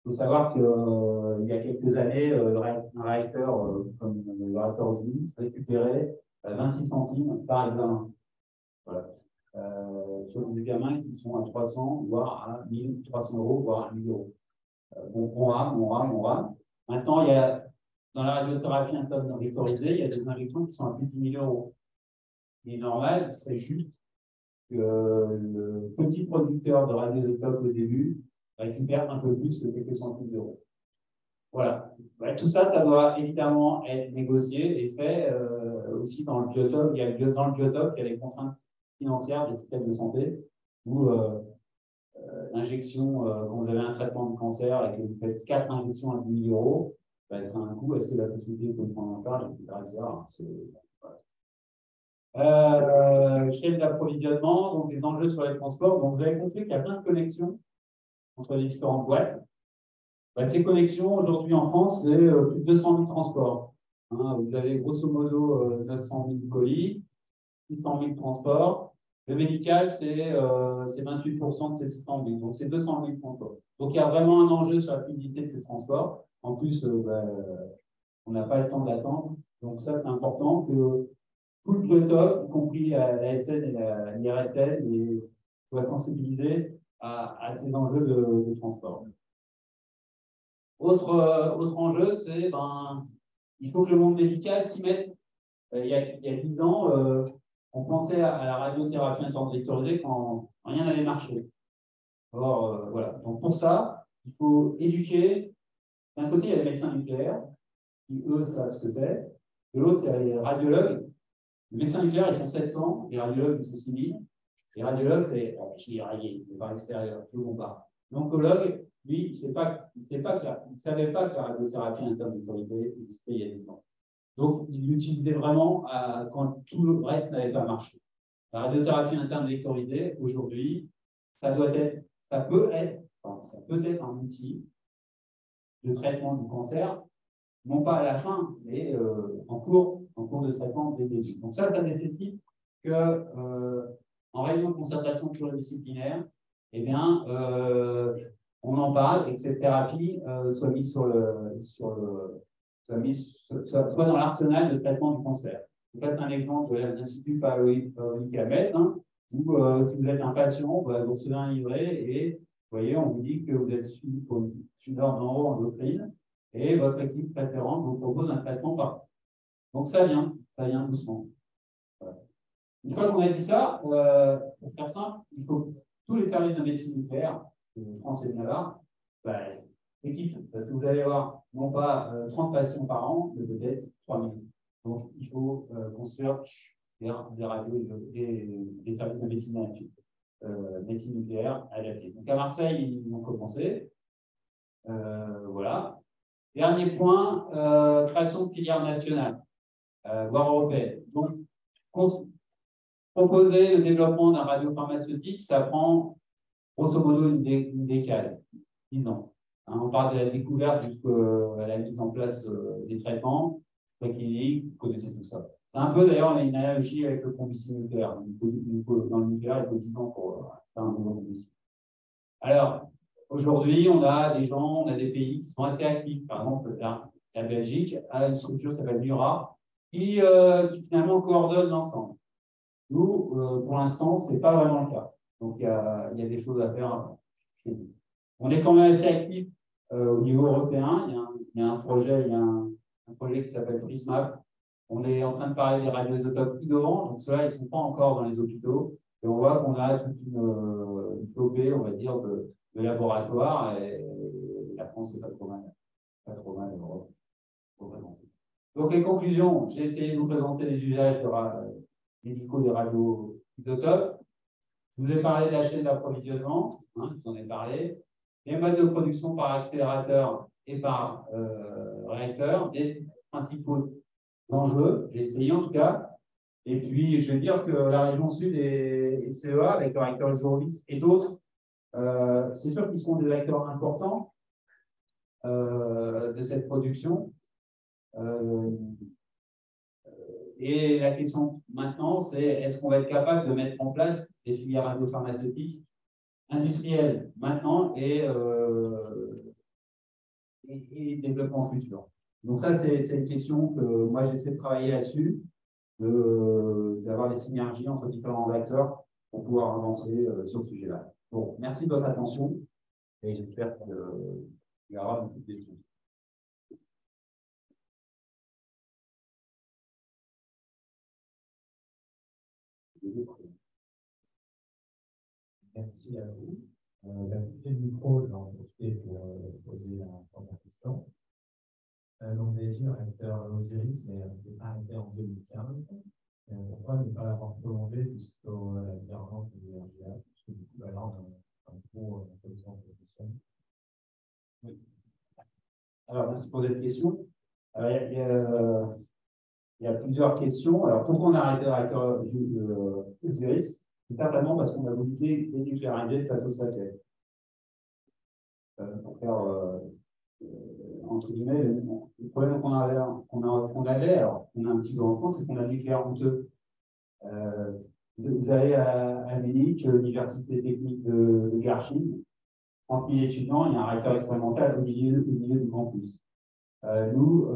Il faut savoir qu'il euh, y a quelques années, euh, un réacteur euh, comme le réacteur Osiris récupérait 26 centimes par examen. Voilà. sur des examens qui sont à 300, voire à 1300 euros, voire à 1000 euros. donc on rame, on rame, on rame. Maintenant, il y a, dans la radiothérapie interne vectorisée, il y a des injections qui sont à plus de 10 000 euros. Il est normal, c'est juste que le petit producteur de radioisotopes au début récupère un peu plus que quelques centimes d'euros. Voilà. tout ça, ça doit évidemment être négocié et fait euh, aussi dans le biotope. Il y a, dans le biotope, il y a les contraintes financières des systèmes de santé où euh, euh, l'injection, quand vous avez un traitement de cancer et que vous faites quatre injections à 10 000 euros, ben, c'est un coût. Est-ce que la société peut prendre en charge, etc. Euh, chaîne d'approvisionnement, donc les enjeux sur les transports. Donc vous avez compris qu'il y a plein de connexions entre les différentes boîtes. Bah, ces connexions, aujourd'hui en France, c'est euh, plus de 200 000 transports. Hein, vous avez grosso modo 900 euh, 000 colis, 600 000 transports. Le médical, c'est euh, 28% de ces 600 000. Donc, c'est 200 000 transports. Donc, il y a vraiment un enjeu sur la fluidité de ces transports. En plus, euh, bah, on n'a pas le temps d'attendre. Donc, ça, c'est important que tout le biotope, y compris la, la SN et l'IRSN, soit sensibilisé à, ces enjeux de, transport. Autre, euh, autre enjeu, c'est ben, il faut que le monde médical s'y mette. Euh, il, y a, il y a 10 ans, euh, on pensait à, la radiothérapie interne quand rien n'avait marché. Alors, voilà. Donc, pour ça, il faut éduquer. D'un côté, il y a les médecins nucléaires, qui, eux, savent ce que c'est. De l'autre, il y a les radiologues. Les médecins nucléaires, ils sont 700, les radiologues, ils sont 6000. Les radiologues, c'est rayé, c'est par l'extérieur, je ne pas. L'oncologue, lui, il ne savait pas que la radiothérapie interne d'autorité existait il y a des ans. Donc, il l'utilisait vraiment quand tout le reste n'avait pas marché. La radiothérapie interne vectorisée, aujourd'hui, ça doit être, ça peut être, ça peut être un outil de traitement du cancer, non pas à la fin, mais euh, en cours, en cours de traitement des début. Donc ça, ça nécessite que euh, en réunion de concertation pluridisciplinaire, eh bien, euh, on en parle et que cette thérapie euh, soit mise sur le, soit, mise, soit, dans l'arsenal de traitement du cancer. Vous faites un exemple de l'Institut Paoli Cabet, hein, où euh, si vous êtes un patient, bah, vous recevez un livret et vous voyez, on vous dit que vous êtes suivi pour une tumeur endocrine et votre équipe préférente vous propose un traitement par. Donc ça vient, ça vient doucement. Une fois qu'on a dit ça, euh, pour faire simple, il faut que tous les services de médecine nucléaire, France et de Navarre, bah, parce que vous allez avoir non pas 30 euh, patients par an, mais peut-être 3000. Donc, il faut euh, construire des, des radios, des, des, services de médecine, euh, nucléaire adaptés. Donc, à Marseille, ils ont commencé. voilà. Dernier point, création de filière nationale, voire européenne. Donc, proposer le développement d'un radiopharmaceutique, ça prend grosso modo une, décade, 10 ans. Hein, on parle de la découverte jusqu'à la mise en place euh, des traitements précliniques, vous connaissez tout ça. C'est un peu d'ailleurs une analogie avec le combustible nucléaire. Dans le nucléaire, il faut 10 ans pour euh, faire un nouveau combustible. Alors, aujourd'hui, on a des gens, on a des pays qui sont assez actifs. Par exemple, la, Belgique a une structure qui s'appelle qui, euh, qui finalement coordonne l'ensemble. Nous, euh, pour l'instant, ce n'est pas vraiment le cas. Donc, il y, a, des choses à faire nous. On est quand même assez actif euh, au niveau européen. Il y, a un, projet, il y a un, projet qui s'appelle Prismap. On est en train de parler des radioisotopes innovants. Donc, ceux-là, ils ne sont pas encore dans les hôpitaux. Et on voit qu'on a toute une, euh, flopée, on va dire, de, laboratoires et, la France n'est pas trop mal, pas trop mal représentée. Donc les conclusions, j'ai essayé de vous présenter les usages de, médicaux des radioisotopes. Je vous ai parlé de la chaîne d'approvisionnement, hein, je vous en ai parlé. Les modes de production par accélérateur et par euh, réacteur, des principaux enjeux, j'ai essayé en tout cas. Et puis, je veux dire que la région sud et CEA, avec le réacteur Jovis et d'autres, euh, c'est sûr qu'ils seront des acteurs importants euh, de cette production. Et la question maintenant, c'est est-ce qu'on va être capable de mettre en place des filières radiopharmaceutiques industrielles maintenant et, euh, et, développement futur? Donc ça, c'est une question que moi, j'essaie de travailler là-dessus, d'avoir des synergies entre différents acteurs pour pouvoir avancer euh, sur ce sujet-là. Bon, merci de votre attention et j'espère qu'il y aura beaucoup de questions. Merci à vous. Euh, la le micro, je vais en profiter pour euh, poser la première question. Euh, donc, vous avez dit, réacteur Osiris est arrêté en 2015. Euh, pourquoi ne pas l'avoir prolongé jusqu'à la gouvernance de l'ERGA Puisque du coup, alors, un gros besoin de question. Oui. Alors, merci pour cette question. Alors, il y a, il y a plusieurs questions. Alors, pourquoi on a arrêté le réacteur Osiris? C'est certainement parce qu'on a voulu dénucléariser le plateau sacré. Euh, pour faire, euh, entre guillemets, le, problème qu'on avait, qu'on avait, alors on a un petit peu en France, c'est qu'on a nucléaire honteux. Euh, vous, avez à, à l'Université technique de, de Garching, 30 000 étudiants, il y a un réacteur expérimental au milieu, au milieu du campus. Nous,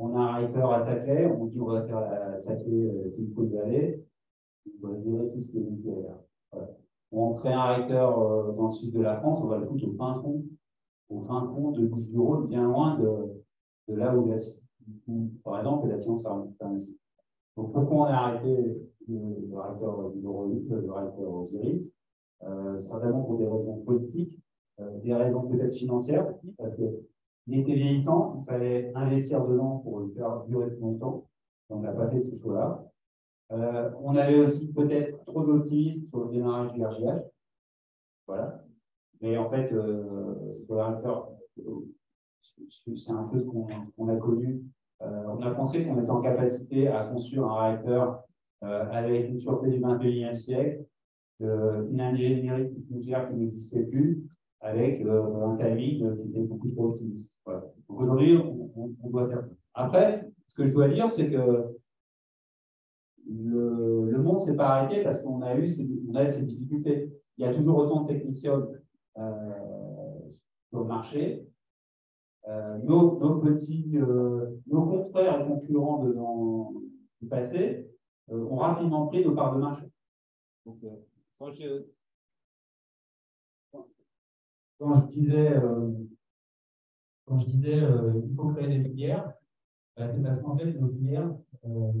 on a un réacteur à Saclay, on dit on va faire la Saclay euh, Silicon Valley, on va gérer tout ce qui est nucléaire. On crée un réacteur euh, dans le sud de la France, on va le foutre au fin fond, au fin fond de Bouche du Rhône, bien loin de, là où, par exemple, la science pharmaceutique. Donc pourquoi on a arrêté le, réacteur du le réacteur Osiris? Euh, Certainement pour des raisons politiques, euh, des raisons peut-être financières, parce que il était vieillissant, il fallait investir dedans pour le faire durer plus longtemps. On n'a pas fait ce choix-là. Euh, on avait aussi peut-être trop d'optimisme sur le démarrage du RGH. Voilà. Mais en fait, euh, c'est un peu ce qu'on a connu. Euh, on a pensé qu'on était en capacité à construire un réacteur avec une sûreté du 21e siècle, une ingénierie nucléaire qui n'existait plus, avec euh, un timing qui était beaucoup trop optimiste. Voilà. Donc aujourd'hui, on, on, doit faire ça. Après, ce que je dois dire, c'est que le, le monde s'est pas arrêté parce qu'on a eu ces, difficultés. Il y a toujours autant de techniciens euh, sur le marché. Euh, nos, nos, petits, euh, nos confrères concurrents du passé euh, ont rapidement pris nos parts de marché. Donc, quand je, quand je disais, euh, quand je disais euh, il faut créer des filières, bah, c'est parce qu'en fait, nos filières, euh,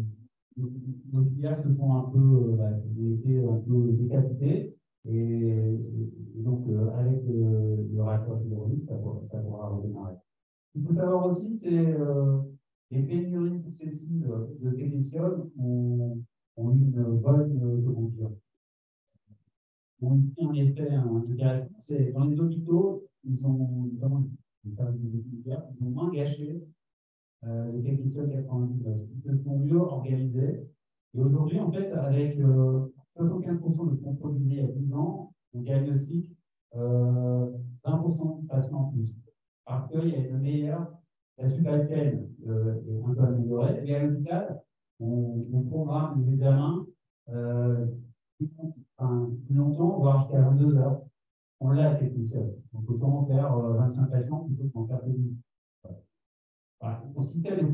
nos, filières se font un peu, euh, bah, été un peu décapitées. Et, donc, avec le, le réacteur hydraulique, ça, pourra redémarrer. Ce qu'il faut savoir aussi, c'est les pénuries successives de techniciens ont, ont une bonne comment ont en effet un intéressant, c'est dans les hôpitaux, ils ont, notamment les ils ont moins gâché euh, les techniciens 99. Ils sont mieux organisés. Et aujourd'hui, en fait, avec euh, 75% de ce qu'on il y a 10 ans, on diagnostique euh, 20% de patients en plus. Parce qu'il y a une meilleure, la chain euh, est un peu améliorée, et à l'hôpital, on, on programme les examens euh, enfin, longtemps, voire jusqu'à 22 heures. On l'a technicien. Donc, autant faire euh, 25 patients plutôt qu'en faire deux minutes. Voilà. voilà. On citait les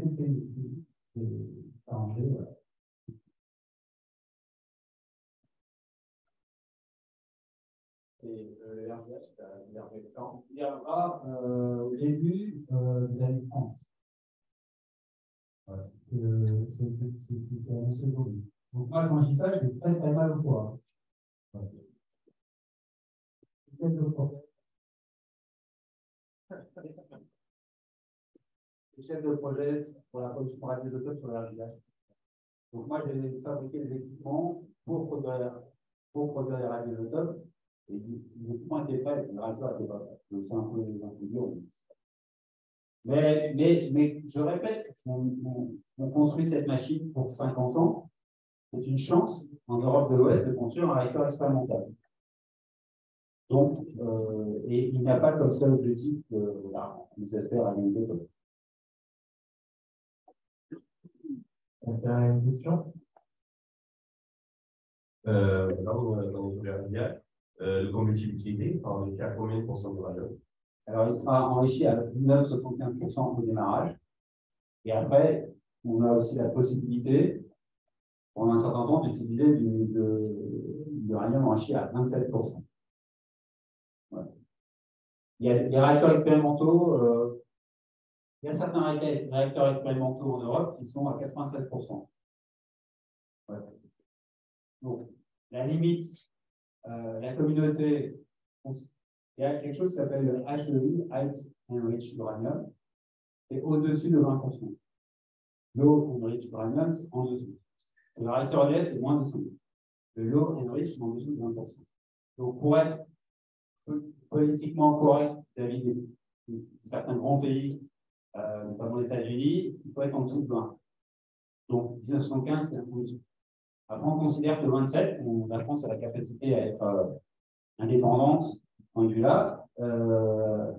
c'est arrangé. Voilà. Et euh, l'RGH, il viendra euh, au début euh, années 30. Voilà. C'est annoncé aujourd'hui. Donc moi, quand je dis ça, j'ai très très mal au poids. Quel est le problème Les chefs de projet pour la production radioisotope sur la village. Donc moi, j'ai fabriqué des équipements pour produire, pour produire les radioisotopes. Et les équipements étaient prêts, le réacteur n'était pas. Donc c'est un peu, un peu dur. Mais, mais, mais je répète, on, on, on, construit cette machine pour 50 ans. C'est une chance en Europe de l'Ouest de construire un réacteur expérimental. Donc, euh, et il n'y a pas comme seul objectif de, voilà, on espère à l'unité. Quelqu'un a une question euh, Dans nos mondial, euh, le combustible utilisé, on est à combien de pourcents de valeur Alors, il sera enrichi à 9,75% au démarrage. Et après, on a aussi la possibilité, pendant un certain temps, d'utiliser du, de, l'uranium enrichi à 27%. Voilà. Il y a des réacteurs expérimentaux, euh, il y a certains réacteurs expérimentaux en Europe qui sont à 93%. Ouais. Donc, la limite, euh, la communauté, il y a quelque chose qui s'appelle le HEU, Height Enriched Uranium, c'est au-dessus de 20%. Low Enriched Uranium, c'est en dessous. Le réacteur LS, c'est moins de 5. Le Low Enriched, c'est en dessous de 20%. Donc, pour être politiquement correct vis-à-vis de certains grands pays euh, notamment les États-Unis, il faut être en dessous de 20. Donc 1975, c'est un peu dessous. Après, on considère que 27, on, la France a la capacité à être euh, indépendante, point de vue-là. Euh,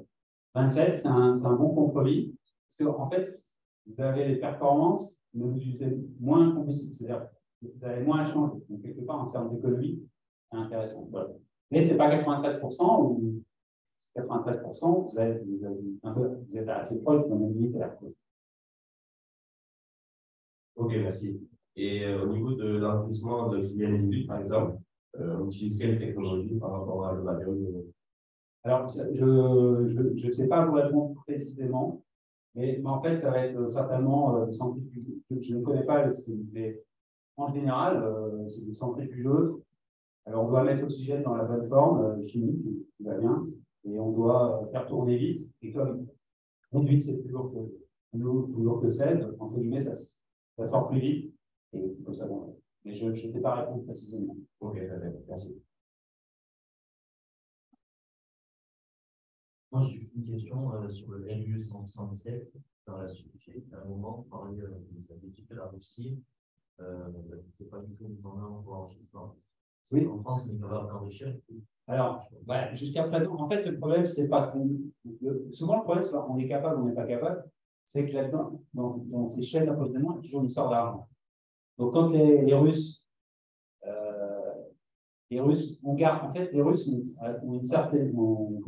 27, c'est un, bon compromis, parce qu'en en fait, vous avez les performances, mais vous utilisez moins de combustible, c'est-à-dire vous avez moins à changer. Donc, quelque part, en termes d'économie, c'est intéressant. Voilà. Mais ce n'est pas 93% ou 93%, vous êtes, vous êtes, un peu, vous êtes assez proche de mon militaire. Ok, merci. Et euh, au niveau de l'enrichissement de filière par exemple, euh, on utilise quelle technologie par rapport à l'uranium Alors, je ne sais pas vous répondre précisément, mais, en fait, ça va être certainement euh, centrifugeux. Je, ne connais pas, mais en général, euh, c'est des centrifugeuses. Alors, on doit mettre l'oxygène dans la bonne forme euh, chimique, qui va bien et on doit faire tourner vite. Et comme 8 c'est plus lourd que, plus lourd que 16, entre guillemets, ça, ça sort plus vite. Et c'est comme ça. Bon. Mais je ne sais pas répondre précisément. Ok, merci. Moi, j'ai une question euh, sur le LU 117. Dans la suite, à un moment, parlé, euh, vous avez dit que la Russie, euh, n'était pas du tout une tendance pour l'enregistrement. Oui. En France, il va enrichir. Alors, voilà, jusqu'à présent, en fait, le problème, c'est pas qu'on. Souvent, le problème, c'est qu'on est capable, on n'est pas capable. C'est que là-dedans, dans, dans, ces chaînes d'approvisionnement, il y a toujours une histoire d'argent. Donc, quand les, les Russes. Euh, les Russes, on garde, en fait, les Russes ont une certaine. On,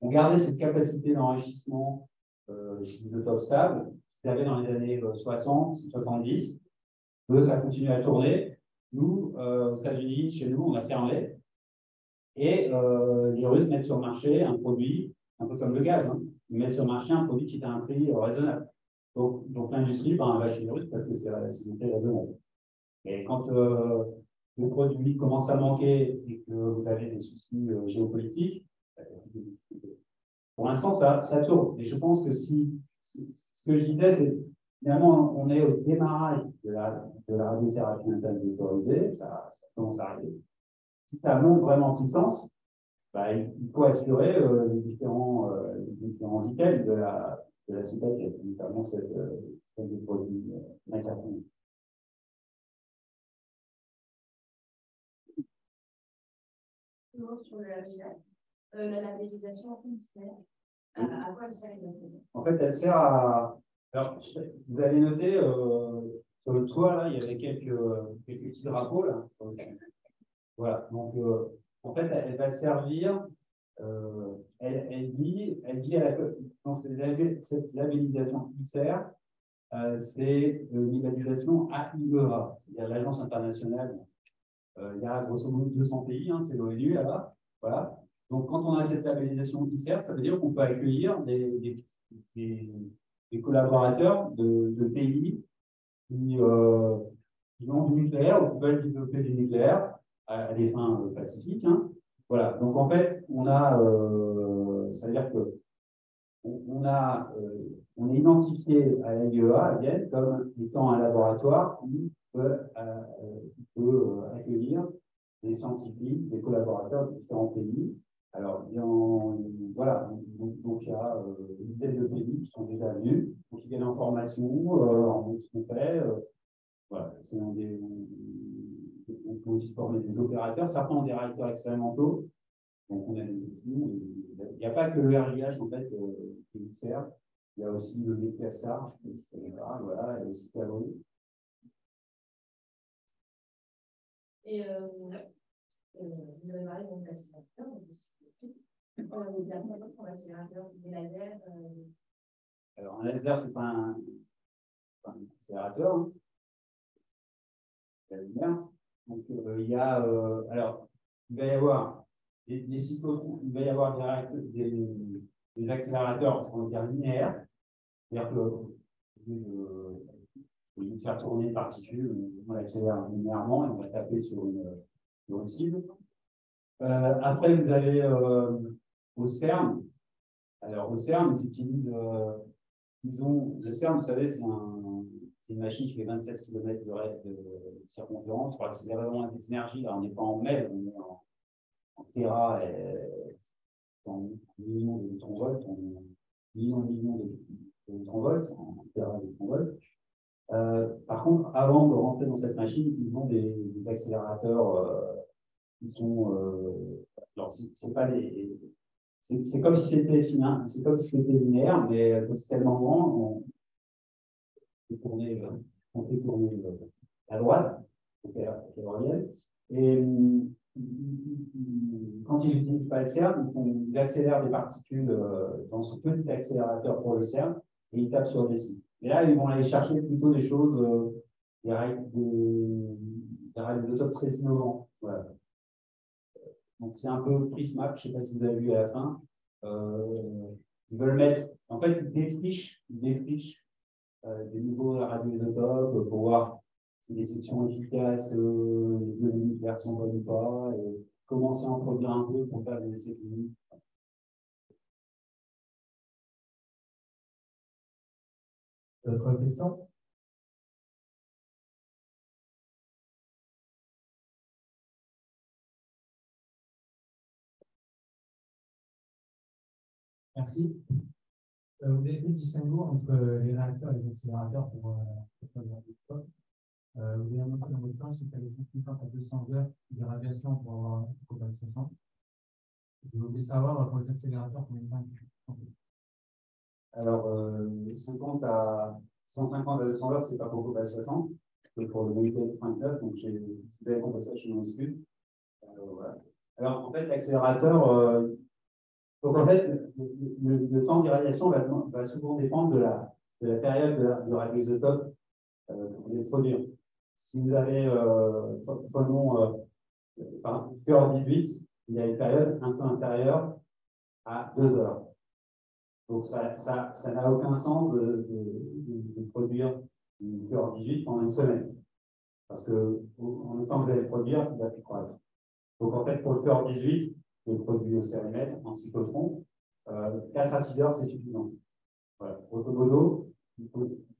on gardé cette capacité d'enrichissement euh, de top stable qu'ils avaient dans les années 60, euh, 70. Eux, ça continue à tourner. Nous, euh, aux États-Unis, chez nous, on a fermé. Et euh, les Russes mettent sur le marché un produit, un peu comme le gaz, hein. ils mettent sur le marché un produit qui est à un prix raisonnable. Donc, l'industrie ben, va chez les Russes parce que c'est raisonnable. Et quand le produit commence à manquer et que vous avez des soucis géopolitiques, pour l'instant, ça, tourne. Et je pense que si, ce que je disais, c'est Finalement, on est au démarrage de la, radiothérapie interne autorisée, ça, commence à arriver. Si ça monte vraiment en puissance, bah, il, faut assurer euh, les, différents, euh, items de la, de la notamment cette, euh, celle des produits euh, matières sur le la labellisation ministère, à quoi elle sert En fait, elle sert à, alors, vous avez noté euh, sur le toit, là, il y avait quelques, petits drapeaux. Là. Voilà. Donc, euh, en fait, elle, va servir. Euh, elle, elle, dit, elle dit à la. Donc, cette labellisation XR, euh, c'est une labellisation AIEA, c'est-à-dire l'Agence internationale. Euh, il y a grosso modo 200 pays, hein, c'est l'ONU là-bas. Voilà. Donc, quand on a cette labellisation XR, ça veut dire qu'on peut accueillir des, collaborateurs de, pays qui, euh, qui ont du nucléaire ou qui veulent développer du nucléaire à, des fins euh, pacifiques. hein. Voilà, donc en fait, on a, euh, c'est-à-dire que on, a, euh, on est identifié à l'IEA, à Vienne, comme étant un laboratoire qui peut, qui accueillir des scientifiques, des collaborateurs de différents pays. Alors, voilà, donc, il y a euh, une dizaine de pays qui sont déjà venus, donc ils viennent en formation, euh, en ce qu'on fait. euh, voilà, on, peut aussi former des opérateurs, certains ont des réacteurs expérimentaux, donc on a des il n'y a pas que le RIH en fait qui nous sert, il y a aussi le BPSR, voilà, et aussi Calori. Et euh, vous avez parlé donc d'accélérateur, donc de. Euh, il y a plein d'autres accélérateurs, des lasers. euh, Alors, un laser, c'est pas un, pas un accélérateur. Hein. C'est la lumière. Donc, euh, il y a, euh, alors, il va y avoir des, des cyclotrons, il va y avoir des, des, des accélérateurs, on va dire linéaires. C'est-à-dire que, de- au lieu de faire tourner une particule, on l'accélère linéairement et on va taper sur une, cible. Euh, après, vous avez euh, au CERN. Alors, au CERN, ils utilisent euh, ils ont, le CERN, vous savez, c'est un, c'est une machine qui fait 27 km de, raid- de circonférence pour accélérer vraiment des énergies. Là, on n'est pas en MEV, on est en, en Tera et en millions de newton-volts, en millions et millions de, de newton-volts, en Tera et newton-volts. Euh, par contre, avant de rentrer dans cette machine, ils ont des, accélérateurs qui sont. Euh, alors, c'est comme si c'était c'est comme si c'était linéaire, mais euh, c'est tellement grand, on fait tourner, on fait tourner euh, à droite. Et quand ils n'utilisent pas le CERN, ils, accélèrent des particules dans ce petit accélérateur pour le CERN et ils tapent sur des sites. Et là, ils vont aller chercher plutôt des choses, des règles des, des radiosotopes très innovants. C'est un peu Prismap, je ne sais pas si vous avez vu à la fin. Euh, ils veulent mettre, en fait, ils défrichent, ils défrichent euh, des nouveaux radioisotopes pour voir si les sections efficaces, euh, deux nucléaires sont bonnes ou pas, et commencer à en produire un peu pour faire des essais cliniques. D'autres questions? Merci. Euh, vous avez fait le distinguo entre les réacteurs et les accélérateurs pour, euh, pour faire. Euh, vous avez montré dans votre classe qu'il fallait 150 à 200 heures de radiation pour avoir un copain 60. Je voulais savoir pour les accélérateurs combien de temps. Alors, euh, 50 à 150 à 200 heures, c'est pas pour Copa 60, c'est pour le Monitor 39, donc j'ai, si vous avez compris ça, je m'en excuse. Euh, voilà. Alors, en fait, l'accélérateur, euh, donc en fait, le, temps d'irradiation va, va souvent dépendre de la, de la période de, de radioisotope euh, vous voulez produire. Si vous avez, euh, prenons, euh, par cœur 18, il y a une période un peu inférieure à 2 heures. Donc, ça n'a aucun sens de, produire une cœur 18 pendant une semaine. Parce que, en le temps que vous allez produire, il va plus croître. Donc, en fait, pour le cœur 18, qui est produit au cérémètre, en cyclotron, euh, 4 à 6 heures, c'est suffisant. Voilà. Vous,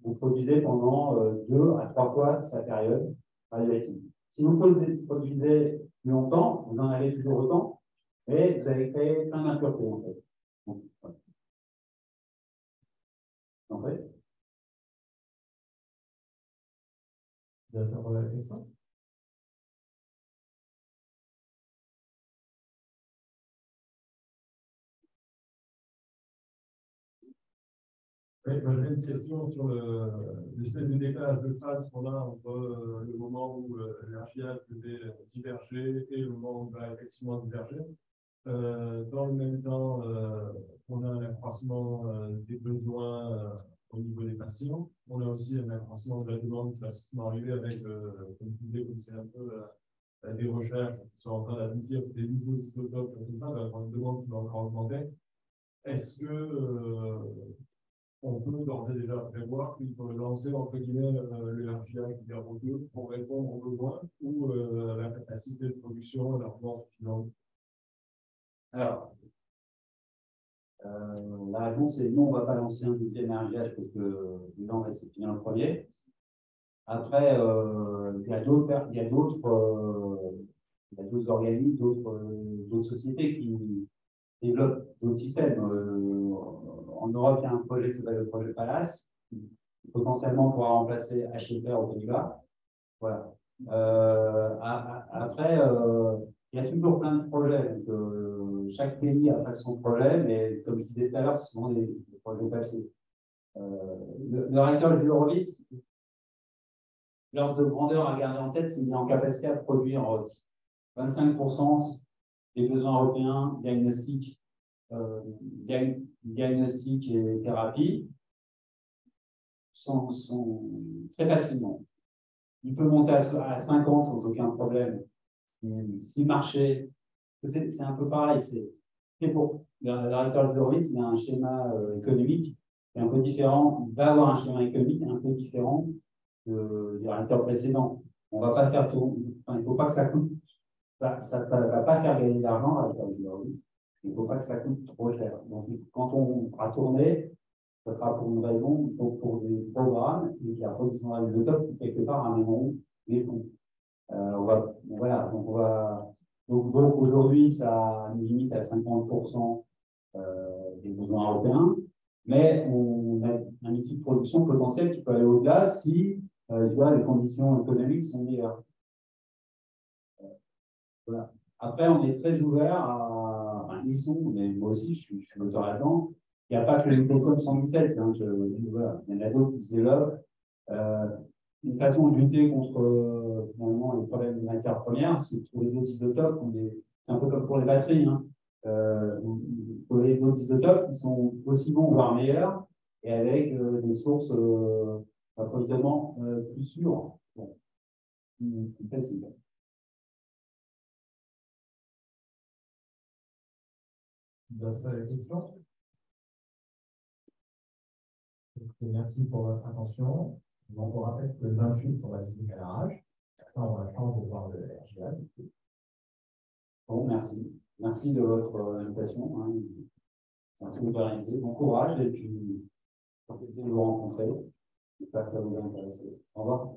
vous produisez pendant 2 à 3 fois sa période radioactive. Si vous produisez plus longtemps, vous en avez toujours autant, mais vous allez créer plein d'impuretés, en fait. En fait, D'autres euh, questions Oui, moi, j'avais une question sur le- l'espèce de décalage de phase qu'on a entre euh, le moment où euh, l'archipel devait diverger et le moment où il va effectivement diverger. Euh, dans le même temps, on a un accroissement des besoins au niveau des patients. On a aussi un accroissement de la demande qui va sûrement arriver avec, comme vous comme c'est un peu des recherches qui sont en train d'aboutir, des nouveaux isotopes, comme ça, avoir une demande qui va encore augmenter. Est-ce que on peut d'ores et déjà prévoir qu'il faut lancer entre guillemets euh, le RGA qui numéro 2 pour répondre aux besoins ou euh, la capacité de production largement suffisante Alors, euh, la réponse est non, on ne va pas lancer un deuxième RGH parce que non, c'est fini le premier. Après, euh, il y a d'autres, il y a d'autres, organismes, d'autres sociétés qui développent d'autres systèmes. En Europe, il y a un projet qui s'appelle le projet Palace, qui potentiellement pourra remplacer HFR au Pays-Bas. Voilà. Euh, après, euh, il y a toujours plein de projets. Euh, chaque pays a son projet, mais comme je disais tout à l'heure, ce sont des, projets papier. Le, le réacteur de Jurovis, l'ordre de grandeur à garder en tête, c'est qu'il est en capacité à produire euh, 25% des besoins européens diagnostic, euh, diagnostic et thérapie sont, très facilement. Il peut monter à, à 50 sans aucun problème. Si marché, c'est un peu pareil. C'est pour directeur de il a un schéma euh, économique qui est un peu différent. Il va avoir un schéma économique un peu différent du directeur précédent. On va pas faire tout. Il faut pas que ça coûte. Ça, ça va pas faire gagner de l'argent à directeur de Il faut pas que ça coûte trop cher. Donc, quand on fera tourner, ce sera pour une raison, pour, des programmes, et puis après, ils sont le top, quelque part, amèneront les fonds. Euh, on va, voilà, donc on va, donc, donc aujourd'hui, ça limite à 50% euh, des besoins européens, mais on a un outil de production potentiel qui peut aller au-delà si, euh, vois, les conditions économiques sont meilleures. Euh. Après, on est très ouvert à, enfin, ils sont, mais moi aussi, je suis, je suis moteur là-dedans. Il n'y a pas que le Microsoft 117, hein, je, voilà. il y en a d'autres qui se développent. Euh, une façon de lutter contre finalement les problèmes de matières premières, c'est de trouver d'autres isotopes. C'est un peu comme pour les batteries. Hein. Euh, trouvez d'autres isotopes qui sont aussi bons, voire meilleurs, et avec euh, des sources euh, d'approvisionnement euh, plus sûres. Bon. Hum, facile. D'autres questions Merci pour votre attention. On rappelle que le 28, on va visiter à la rage. Certains ont la chance de voir le RGA. Bon, merci. Merci de votre euh, invitation. Hein. Merci de vous organiser. Bon courage et puis, plaisir de vous rencontrer. J'espère que ça vous a intéressé. Au revoir.